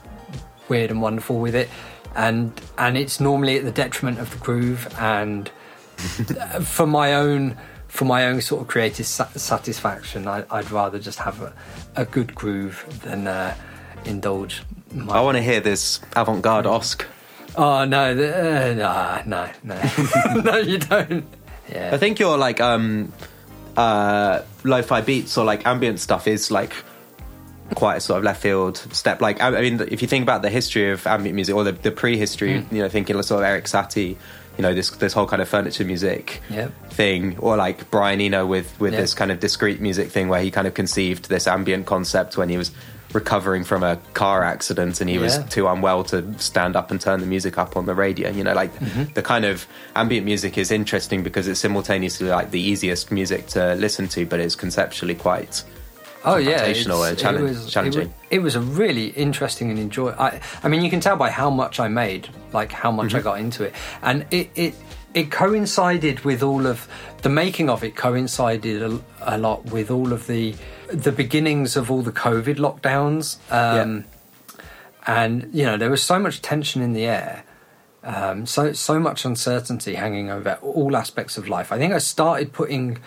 weird and wonderful with it, and and it's normally at the detriment of the groove and for my own for my own sort of creative sa- satisfaction, I, I'd rather just have a, a good groove than uh, indulge. I want to hear this avant-garde Osc. oh no, the, uh, nah, no, no, no, you don't. Yeah, I think your like um uh lo-fi beats or like ambient stuff is like quite a sort of left field step. Like I, I mean, if you think about the history of ambient music or the, the prehistory, Hmm. you know, thinking of sort of Erik Satie, you know, this this whole kind of furniture music Yep. thing, or like Brian Eno with with Yeah. this kind of discrete music thing where he kind of conceived this ambient concept when he was recovering from a car accident and he was too unwell to stand up and turn the music up on the radio. You know, like Mm-hmm. the kind of ambient music is interesting because it's simultaneously like the easiest music to listen to, but it's conceptually quite oh yeah, confrontational it's- and challenge- it was, challenging. It was, it was a really interesting and enjoy. I, I mean, you can tell by how much I made, like how much Mm-hmm. I got into it, and it it it coincided with all of the making of it. Coincided a, a lot with all of the the beginnings of all the COVID lockdowns. Um, and you know there was so much tension in the air um, so so much uncertainty hanging over all aspects of life i think i started putting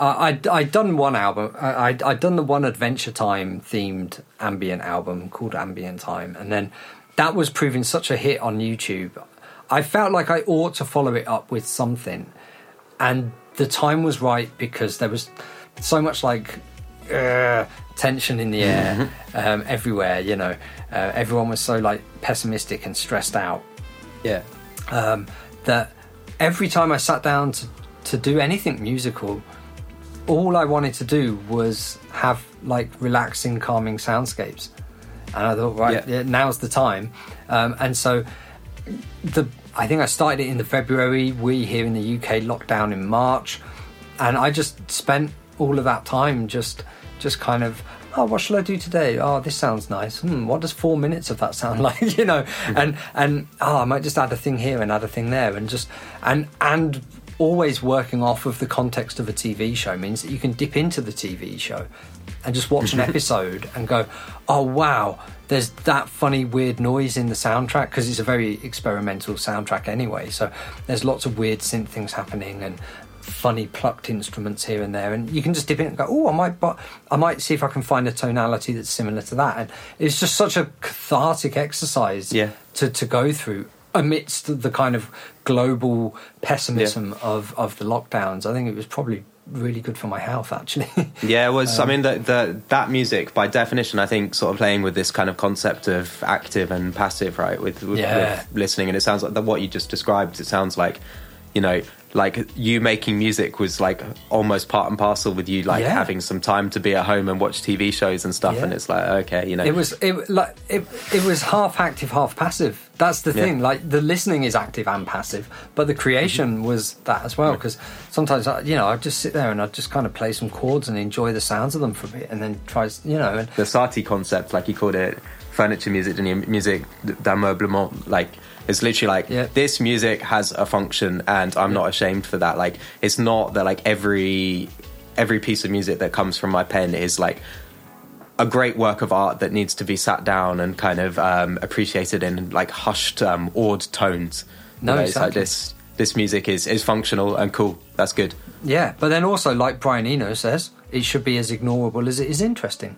I, I'd, I'd done one album I, I'd done the one adventure time themed ambient album called ambient time and then that was proving such a hit on youtube i felt like i ought to follow it up with something and the time was right because there was so much like uh, tension in the air um, everywhere. You know, uh, everyone was so like pessimistic and stressed out yeah. um, that every time I sat down to, to do anything musical, all I wanted to do was have like relaxing, calming soundscapes. And I thought, right, Yeah. yeah, now's the time. Um, and so the I think I started it in the February. We here in the UK locked down in March, and I just spent all of that time just just kind of oh what shall I do today? Oh this sounds nice. Hmm, what does four minutes of that sound like? you know, mm-hmm. and and oh I might just add a thing here and add a thing there, and just and and always working off of the context of a TV show means that you can dip into the TV show and just watch an mm-hmm. episode and go, oh wow, there's that funny weird noise in the soundtrack because it's a very experimental soundtrack anyway. So there's lots of weird synth things happening and funny plucked instruments here and there, and you can just dip in and go, oh, I might, but I might see if I can find a tonality that's similar to that. And it's just such a cathartic exercise Yeah. to to go through amidst the kind of global pessimism of of the lockdowns. I think it was probably really good for my health actually. Yeah, it was. I Um, mean, the, the that music, by definition, I think, sort of playing with this kind of concept of active and passive, right? With, with, Yeah. with listening, and it sounds like the, what you just described. It sounds like, you know, like you making music was like almost part and parcel with you, like Yeah. having some time to be at home and watch TV shows and stuff. Yeah. And it's like, okay, you know, It was it like it, it was half active, half passive. That's the Yeah. thing. Like the listening is active and passive, but the creation Mm-hmm. was that as well. Because sometimes I, you know I'd just sit there and I'd just kind of play some chords and enjoy the sounds of them for a bit, and then try you know and the Satie concept, like he called it, furniture music, he? Music d'ameublement. Like it's literally like Yeah. this music has a function, and I'm not ashamed for that. Like it's not that like every every piece of music that comes from my pen is like a great work of art that needs to be sat down and kind of um, appreciated in like hushed, um, awed tones. You No, know, it's like exactly. this. This music is is functional and cool. That's good. yeah. But then also, like Brian Eno says, it should be as ignorable as it is interesting.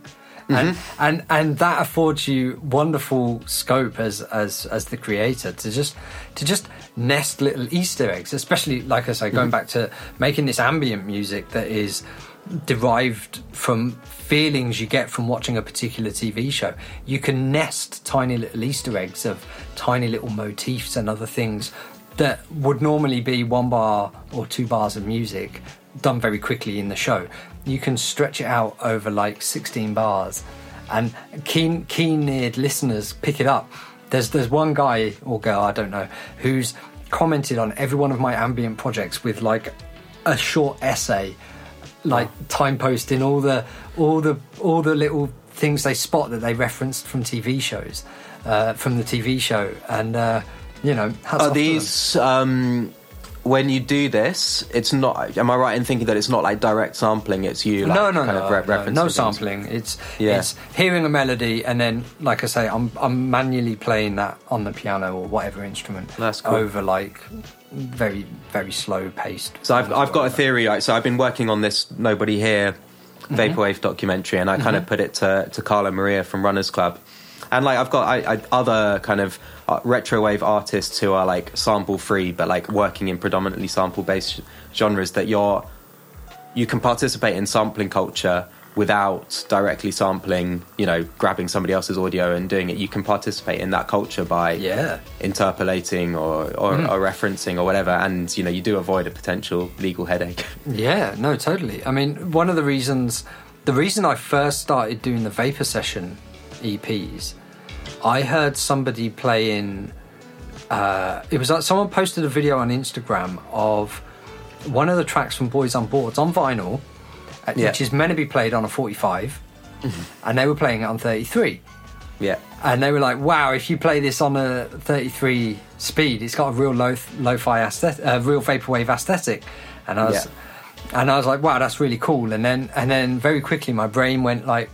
And, Mm-hmm. and and that affords you wonderful scope as as as the creator to just to just nest little Easter eggs, especially like I say, Mm-hmm. going back to making this ambient music that is derived from feelings you get from watching a particular TV show. You can nest tiny little Easter eggs of tiny little motifs and other things that would normally be one bar or two bars of music done very quickly in the show. You can stretch it out over like 16 bars. And keen keen-eared listeners pick it up. There's there's one guy or girl I don't know who's commented on every one of my ambient projects with like a short essay, like time posting all the all the all the little things they spot that they referenced from TV shows, uh, from the TV show, and uh, you know, Are these um, when you do this? It's not. Am I right in thinking that it's not like direct sampling? It's you. Like, no, no, kind no, of re- no, no sampling. It's Yeah. it's hearing a melody and then, like I say, I'm I'm manually playing that on the piano or whatever instrument That's cool. over like very very slow paced. So I've, I've got a theory. Like, so I've been working on this Nobody Here Mm-hmm. vaporwave documentary, and I kind of put it to to Carla Maria from Runners Club. And like I've got I, I, other kind of uh, retro wave artists who are like sample free, but like working in predominantly sample based genres. That you're you can participate in sampling culture without directly sampling. You know, grabbing somebody else's audio and doing it. You can participate in that culture by Yeah. interpolating or or, Mm. or referencing or whatever, and you know you do avoid a potential legal headache. Yeah, no, totally. I mean, one of the reasons, the reason I first started doing the Vapor Session EPs, I heard somebody playing. Uh, it was like someone posted a video on Instagram of one of the tracks from Boys on Boards on vinyl, uh, Yeah. which is meant to be played on a 45, and they were playing it on 33. yeah, And they were like, "Wow! If you play this on a 33 speed, it's got a real low lo-fi aesthetic, uh, real vaporwave aesthetic." And I was, and I was like, "Wow, that's really cool." And then, and then very quickly, my brain went like,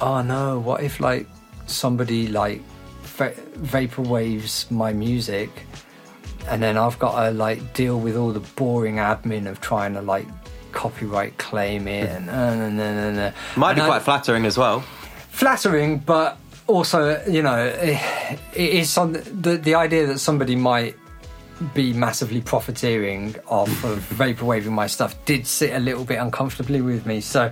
"Oh no! What if like somebody like va- vaporwaves my music, and then I've got to like deal with all the boring admin of trying to like copyright claim it and uh, and, and, and, and might and be I- quite flattering as well. flattering, but also, you know, it, it is some, the the idea that somebody might be massively profiteering off of vaporwaving my stuff did sit a little bit uncomfortably with me. So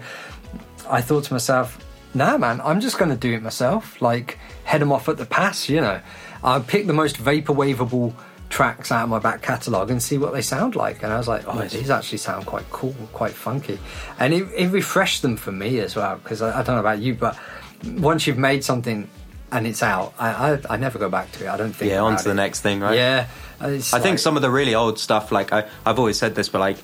I thought to myself, nah, man, I'm just going to do it myself. Like head them off at the pass, you know. I pick the most vaporwaveable tracks out of my back catalogue and see what they sound like. And I was like, oh, these actually sound quite cool, quite funky. And it, it refreshed them for me as well, because I, I don't know about you, but once you've made something and it's out, I, I, I never go back to it. I don't think. Yeah, on to the next thing, right? Yeah. I think some of the really old stuff, like I, I've always said this, but like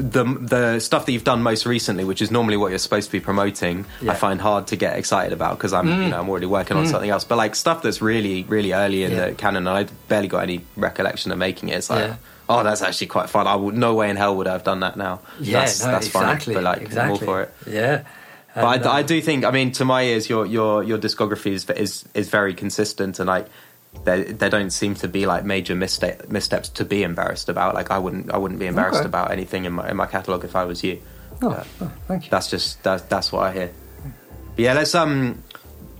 the the stuff that you've done most recently, which is normally what you're supposed to be promoting, Yeah. I find hard to get excited about because I'm you know I'm already working on something else. But like stuff that's really really early in Yeah. the canon, and I barely got any recollection of making it. It's like. Yeah. Oh, that's actually quite fun. I would no way in hell would I have done that now. Yeah, that's, no, that's exactly. but like exactly. I'm all for it. Yeah. But I, I uh, do think, I mean, to my ears, your your your discography is is is very consistent, and like there there don't seem to be like major misstep, missteps to be embarrassed about. Like I wouldn't I wouldn't be embarrassed Okay. about anything in my in my catalog if I was you. Oh, oh, thank you. That's just that's that's what I hear. But yeah, let's um.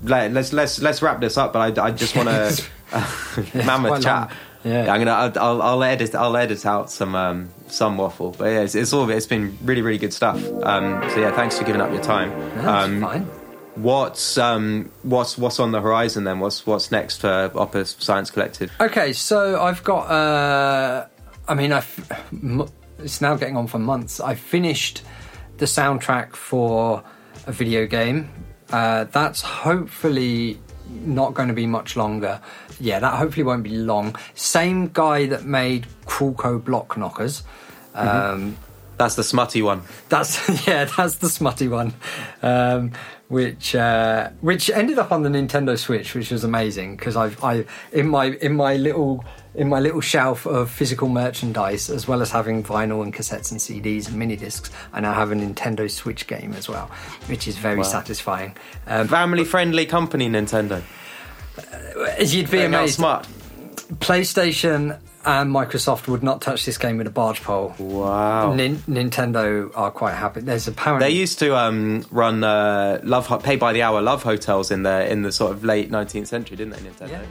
let- Let's let's let's wrap this up, but I, I just want to mammoth chat. long. Yeah. I'm gonna I'll, I'll edit I'll edit out some um some waffle, but yeah, it's, it's all it's been really really good stuff. Um, so yeah, thanks for giving up your time. That's um, fine. What's um what's what's on the horizon then? What's what's next for Opus Science Collective? Okay, so I've got. Uh, I mean, I've. It's now getting on for months. I finished the soundtrack for a video game. Uh, that's hopefully not going to be much longer. Yeah, that hopefully won't be long. Same guy that made Crawlco Block Knockers. Um, That's the smutty one. That's yeah, that's the smutty one, um, which uh, which ended up on the Nintendo Switch, which was amazing because I've I in my in my little in my little shelf of physical merchandise, as well as having vinyl and cassettes and CDs and mini discs, I now have a Nintendo Switch game as well, which is very satisfying. Um, Family friendly company, Nintendo. you'd be They're amazed. smart. PlayStation and Microsoft would not touch this game with a barge pole. Wow. Nin- Nintendo are quite happy. There's apparently They used to um, run uh, love ho- pay by the hour love hotels in the in the sort of late 19th century, didn't they? Nintendo. Yeah.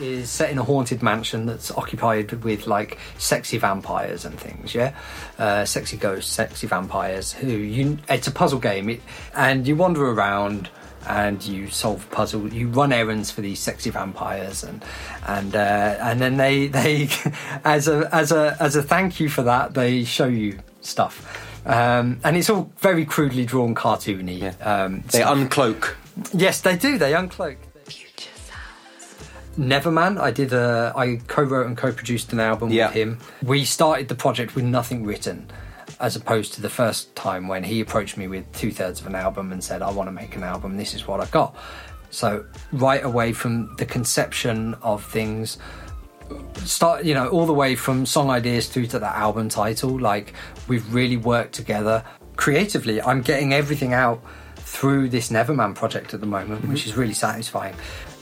Is set in a haunted mansion that's occupied with like sexy vampires and things. Yeah, uh, sexy ghosts, sexy vampires. Who you? It's a puzzle game, it, and you wander around and you solve puzzles. You run errands for these sexy vampires, and and uh, and then they they as a as a as a thank you for that, they show you stuff. Um, and it's all very crudely drawn, cartoony. Um, They stuff. uncloak. Yes, they do. They uncloak. Future sounds. Neverman, I did a, I co-wrote and co-produced an album Yeah. with him. We started the project with nothing written, as opposed to the first time when he approached me with two thirds of an album and said, "I want to make an album. This is what I got." So right away from the conception of things, start you know all the way from song ideas through to that album title. Like we've really worked together creatively. I'm getting everything out through this Neverman project at the moment, which mm-hmm. is really satisfying.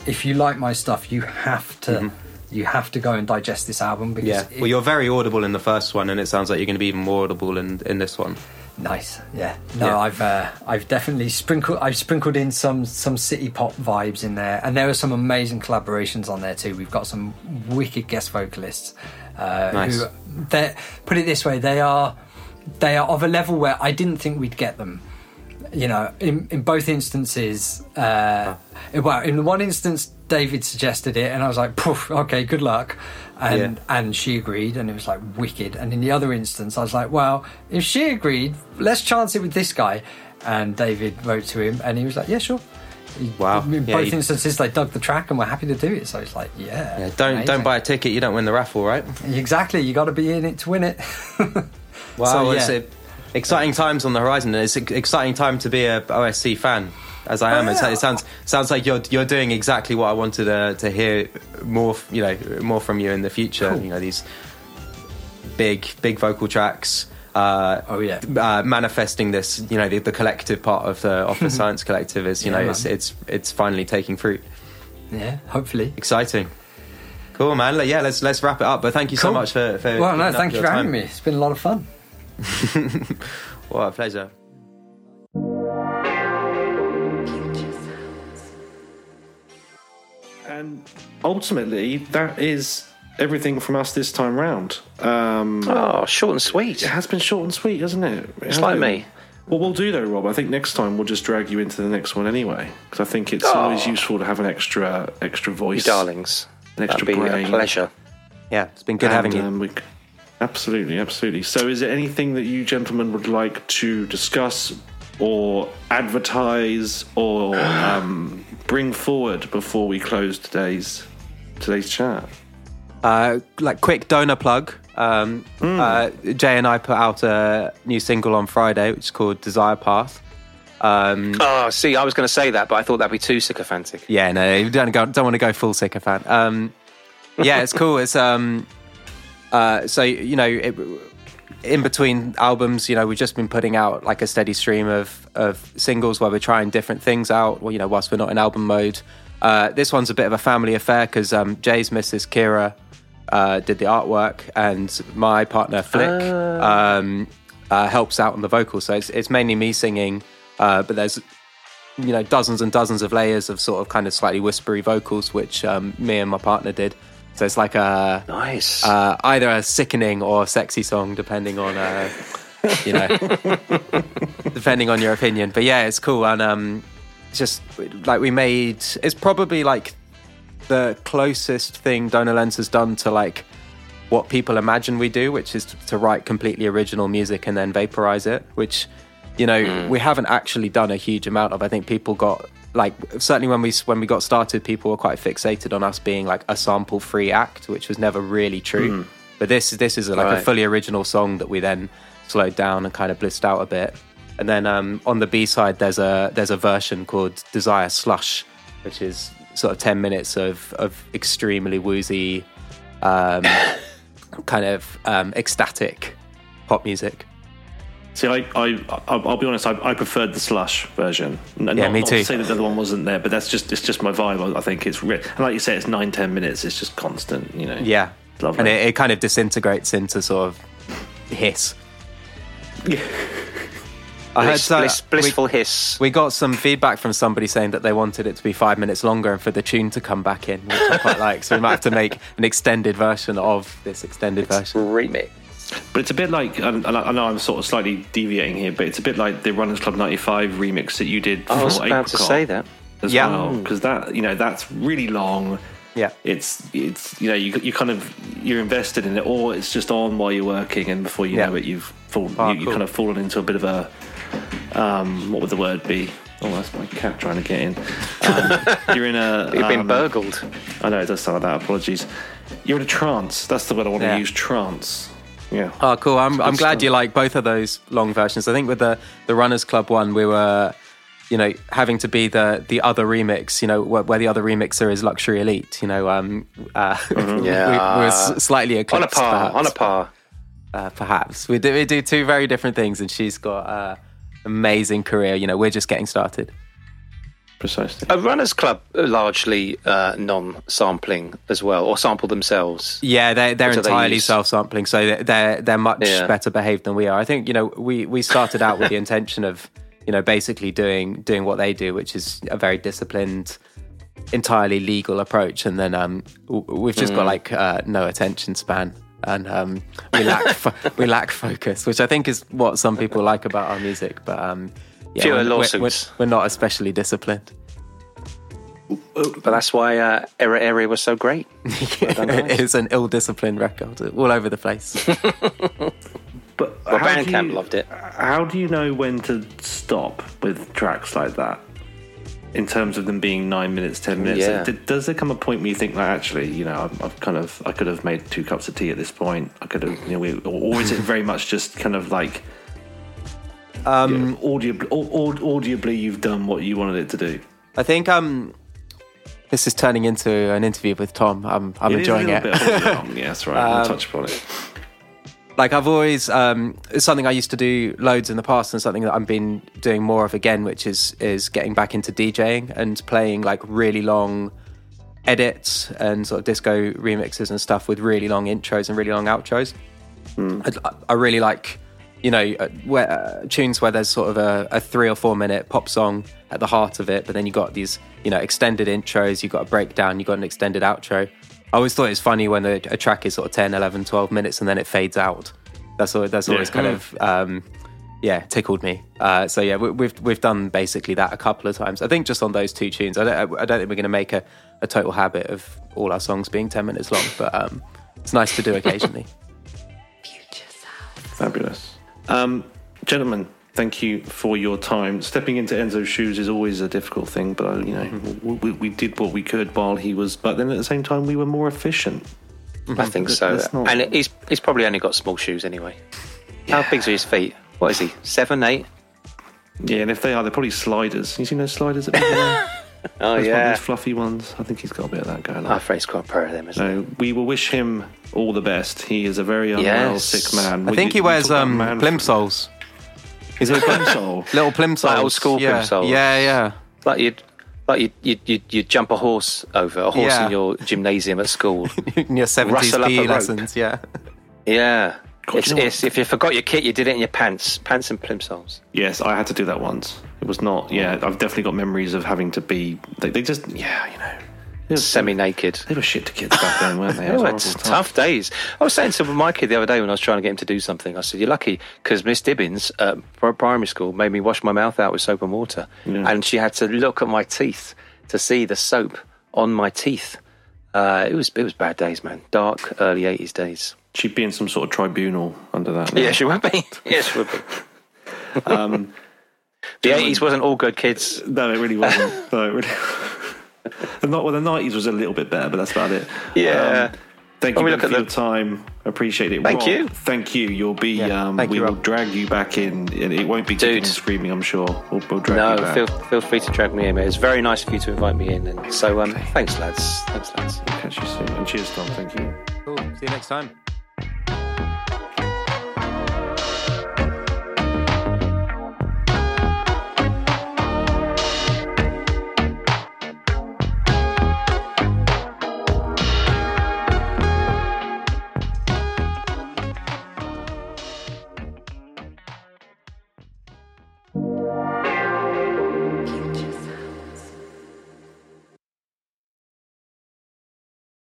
If you like my stuff, you have to mm-hmm. You have to go and digest this album because Yeah. it- Well, you're very audible in the first one, and it sounds like you're going to be even more audible in, in this one. Nice, yeah. No, Yeah. I've uh, I've definitely sprinkled I've sprinkled in some some city pop vibes in there, and there are some amazing collaborations on there too. We've got some wicked guest vocalists. Uh, Nice. Who, put it this way, they are they are of a level where I didn't think we'd get them. You know, in in both instances, uh, well, in one instance, David suggested it, and I was like, "Poof, okay, good luck," and Yeah. and she agreed, and it was like wicked. And in the other instance, I was like, well, if she agreed, let's chance it with this guy. And David wrote to him, and he was like, yeah, sure. Wow. In Yeah, both he- instances, they dug the track and were happy to do it. So it's like, yeah. Yeah, don't amazing. don't buy a ticket. You don't win the raffle, right? Exactly. You got to be in it to win it. Wow, So, yeah. Exciting times on the horizon, and it's an exciting time to be a OSC fan, as I am. Oh, yeah. It sounds sounds like you're you're doing exactly what I wanted uh, to hear more, you know, more from you in the future. Cool. You know, these big big vocal tracks. Uh, Oh, yeah. uh, manifesting this, you know, the, the collective part of the of science collective is, you Yeah, know, it's, it's it's finally taking fruit. yeah, hopefully. Exciting, cool, man. Yeah, let's let's wrap it up. But thank you so much for. for Well, no, thank you for having me. It's been a lot of fun. What a pleasure. And ultimately, that is everything from us this time round. Um, Oh, short and sweet. It has been short and sweet, hasn't it? It has like been- me. What we'll do though, Rob, I think next time we'll just drag you into the next one anyway, because I think it's always useful to have an extra extra You voice, darlings. An extra That'd be brain. a pleasure. Yeah, it's been good And, having you. um, we c- absolutely, absolutely. So, is there anything that you gentlemen would like to discuss or advertise or um, bring forward before we close today's today's chat? Uh, like quick donor plug. Um, uh, Jay and I put out a new single on Friday, which is called Desire Path. Um, Oh, see, I was going to say that, but I thought that'd be too sycophantic. yeah, no, you don't go, don't want to go full sycophant. Um, yeah, it's cool. It's um, uh, so you know, it, in between albums, you know, we've just been putting out like a steady stream of of singles where we're trying different things out. Well, you know, whilst we're not in album mode. Uh, this one's a bit of a family affair because um, Jay's Mrs. Kira uh, did the artwork, and my partner Flick um, uh, helps out on the vocals. So it's, it's mainly me singing, uh, but there's you know dozens and dozens of layers of sort of kind of slightly whispery vocals, which um, me and my partner did. So it's like a Nice. uh, either a sickening or sexy song, depending on uh, you know, depending on your opinion. But yeah, it's cool, and um, it's just like we made. It's probably like the closest thing Donor Lens has done to like what people imagine we do, which is to write completely original music and then vaporize it. Which you know we haven't actually done a huge amount of. I think people got like certainly when we when we got started, people were quite fixated on us being like a sample free act, which was never really true. But this this is like a fully original song that we then slowed down and kind of blissed out a bit. And then um, on the B side, there's a there's a version called Desire Slush, which is sort of ten minutes of of extremely woozy, um, kind of um, ecstatic pop music. See, I, I, I'll I'll be honest. I, I preferred the slush version. N- Yeah, not, me not too. To say that the other one wasn't there, but that's just it's just my vibe. I, I think it's re- and like you say, it's nine ten minutes. It's just constant. You know. Yeah, Lovely. and it, it kind of disintegrates into sort of hiss. I heard Bliss, so- bliss, blissful we, hiss. we got some feedback from somebody saying that they wanted it to be five minutes longer and for the tune to come back in, which I quite like. So we might have to make an extended version of this extended version. Remix. But it's a bit like, and I know I'm sort of slightly deviating here, but it's a bit like the Runners Club 95 remix that you did for I was about to say that. as Yeah. well. Because that, you know, that's really long. Yeah. It's, it's you know, you, you kind of, you're invested in it, or it's just on while you're working, and before you Yeah. know it, you've fallen, Oh, you, you've cool. kind of fallen into a bit of a, um, what would the word be? Oh, that's my cat trying to get in. Um, you're in a. You've been um, burgled. I know it does sound like that. Apologies. You're in a trance. That's the word I want Yeah. to use. Trance. Yeah. Oh, cool. I'm, I'm glad stuff. you like both of those long versions. I think with the, the Runners Club one, we were, you know, having to be the the other remix, you know, where, where the other remixer is Luxury Elite, you know, um, uh, we, Yeah. we were s- slightly On a par. perhaps. On a par. Uh, perhaps. We do, we do two very different things, and she's got an amazing career. You know, we're just getting started. Precisely. A runners club largely uh, non-sampling as well, or sample themselves. Yeah, they're they're do they entirely self-sampling, so they're they're, they're much Yeah. better behaved than we are. I think you know we we started out with the intention of you know basically doing doing what they do, which is a very disciplined, entirely legal approach, and then um we've just Mm. got like uh, no attention span. And um, we lack fo- we lack focus, which I think is what some people like about our music. But um, yeah, Fewer we're- we're- lawsuits. We're, we're not especially disciplined. But that's why uh, Era Area was so great. it is an ill-disciplined record, all over the place. But Well, how do Bandcamp you- loved it. How do you know when to stop with tracks like that? In terms of them being nine minutes, ten minutes, Yeah. D- does there come a point where you think, like, actually, you know, I've, I've kind of, I could have made two cups of tea at this point. I could have, you know, we, or, or is it very much just kind of like, um, audibly, audibly, you've done what you wanted it to do. I think um, this is turning into an interview with Thom. I'm, I'm It enjoying it. bit yeah, that's right. we'll touch upon it. like I've always, um, it's something I used to do loads in the past, and something that I've been doing more of again, which is is getting back into DJing and playing like really long edits and sort of disco remixes and stuff with really long intros and really long outros. I, I really like, you know, uh, where, uh, tunes where there's sort of a, a three or four minute pop song at the heart of it, but then you got these, you know, extended intros, you've got a breakdown, you've got an extended outro. I always thought it was funny when a, a track is sort of 10, 11, 12 minutes and then it fades out. That's always, that's always kind of, um, yeah, tickled me. Uh, so yeah, we, we've we've done basically that a couple of times. I think just on those two tunes. I don't I don't think we're going to make a, a total habit of all our songs being ten minutes long, but um, it's nice to do occasionally. Future. Fabulous. Um, gentlemen, thank you for your time. Stepping into Enzo's shoes is always a difficult thing, but uh, you know, Mm-hmm. we, we did what we could while he was, but then at the same time, we were more efficient. I think so. Not- And he's he's probably only got small shoes anyway. How big's are his feet? What is he? Seven, eight? Yeah, and if they are, they're probably sliders. You seen those sliders that people wear? Oh Those, yeah. those fluffy ones. I think he's got a bit of that going I'm on. afraid he's got a pair of them, isn't he? So we will wish him all the best. He is a very unwell, Yes. sick man. I We- think he we wears talk about um, man- plimsolls. He's a Plimsoll. little plimsolls, old school yeah. plimsolls. Yeah, yeah. Like you'd like you'd, you'd, you'd, you'd jump a horse over a horse Yeah. in your gymnasium at school. In your seventies Rustle up a PE rope. lessons, yeah. yeah. God, It's, you know it's, if you forgot your kit, you did it in your pants, pants and plimsolls. Yes, I had to do that once. It was not. Yeah, I've definitely got memories of having to be. They, they just. Yeah, you know. Semi-naked. they were shit to kids back then, weren't they? Was it's tough days. I was saying to my kid the other day when I was trying to get him to do something, I said, You're lucky because Miss Dibbins at pri- primary school made me wash my mouth out with soap and water. Yeah. And she had to look at my teeth to see the soap on my teeth. Uh, it was it was bad days, man. Dark, early 80s days. She'd be in some sort of tribunal under that. now. Yeah, she would be. Yeah, she would be. Um, The 80s wasn't all good, kids. no, it really wasn't. no, it really. the, not, well, the nineties was a little bit better, but that's about it. Yeah. Um, thank When you we Ben, look for at your the- time. Appreciate it. Thank Rob, you. Thank you. You'll be. Yeah, um, we you, will Rob. drag you back in. and it won't be kicking Dude. and screaming. I'm sure. We'll, we'll drag No, you back. feel, feel free to drag me in, mate. It's very nice of you to invite me in. And so, um, thanks, lads. Thanks, lads. Catch you soon. And cheers, Thom. Thank you. Cool. See you next time.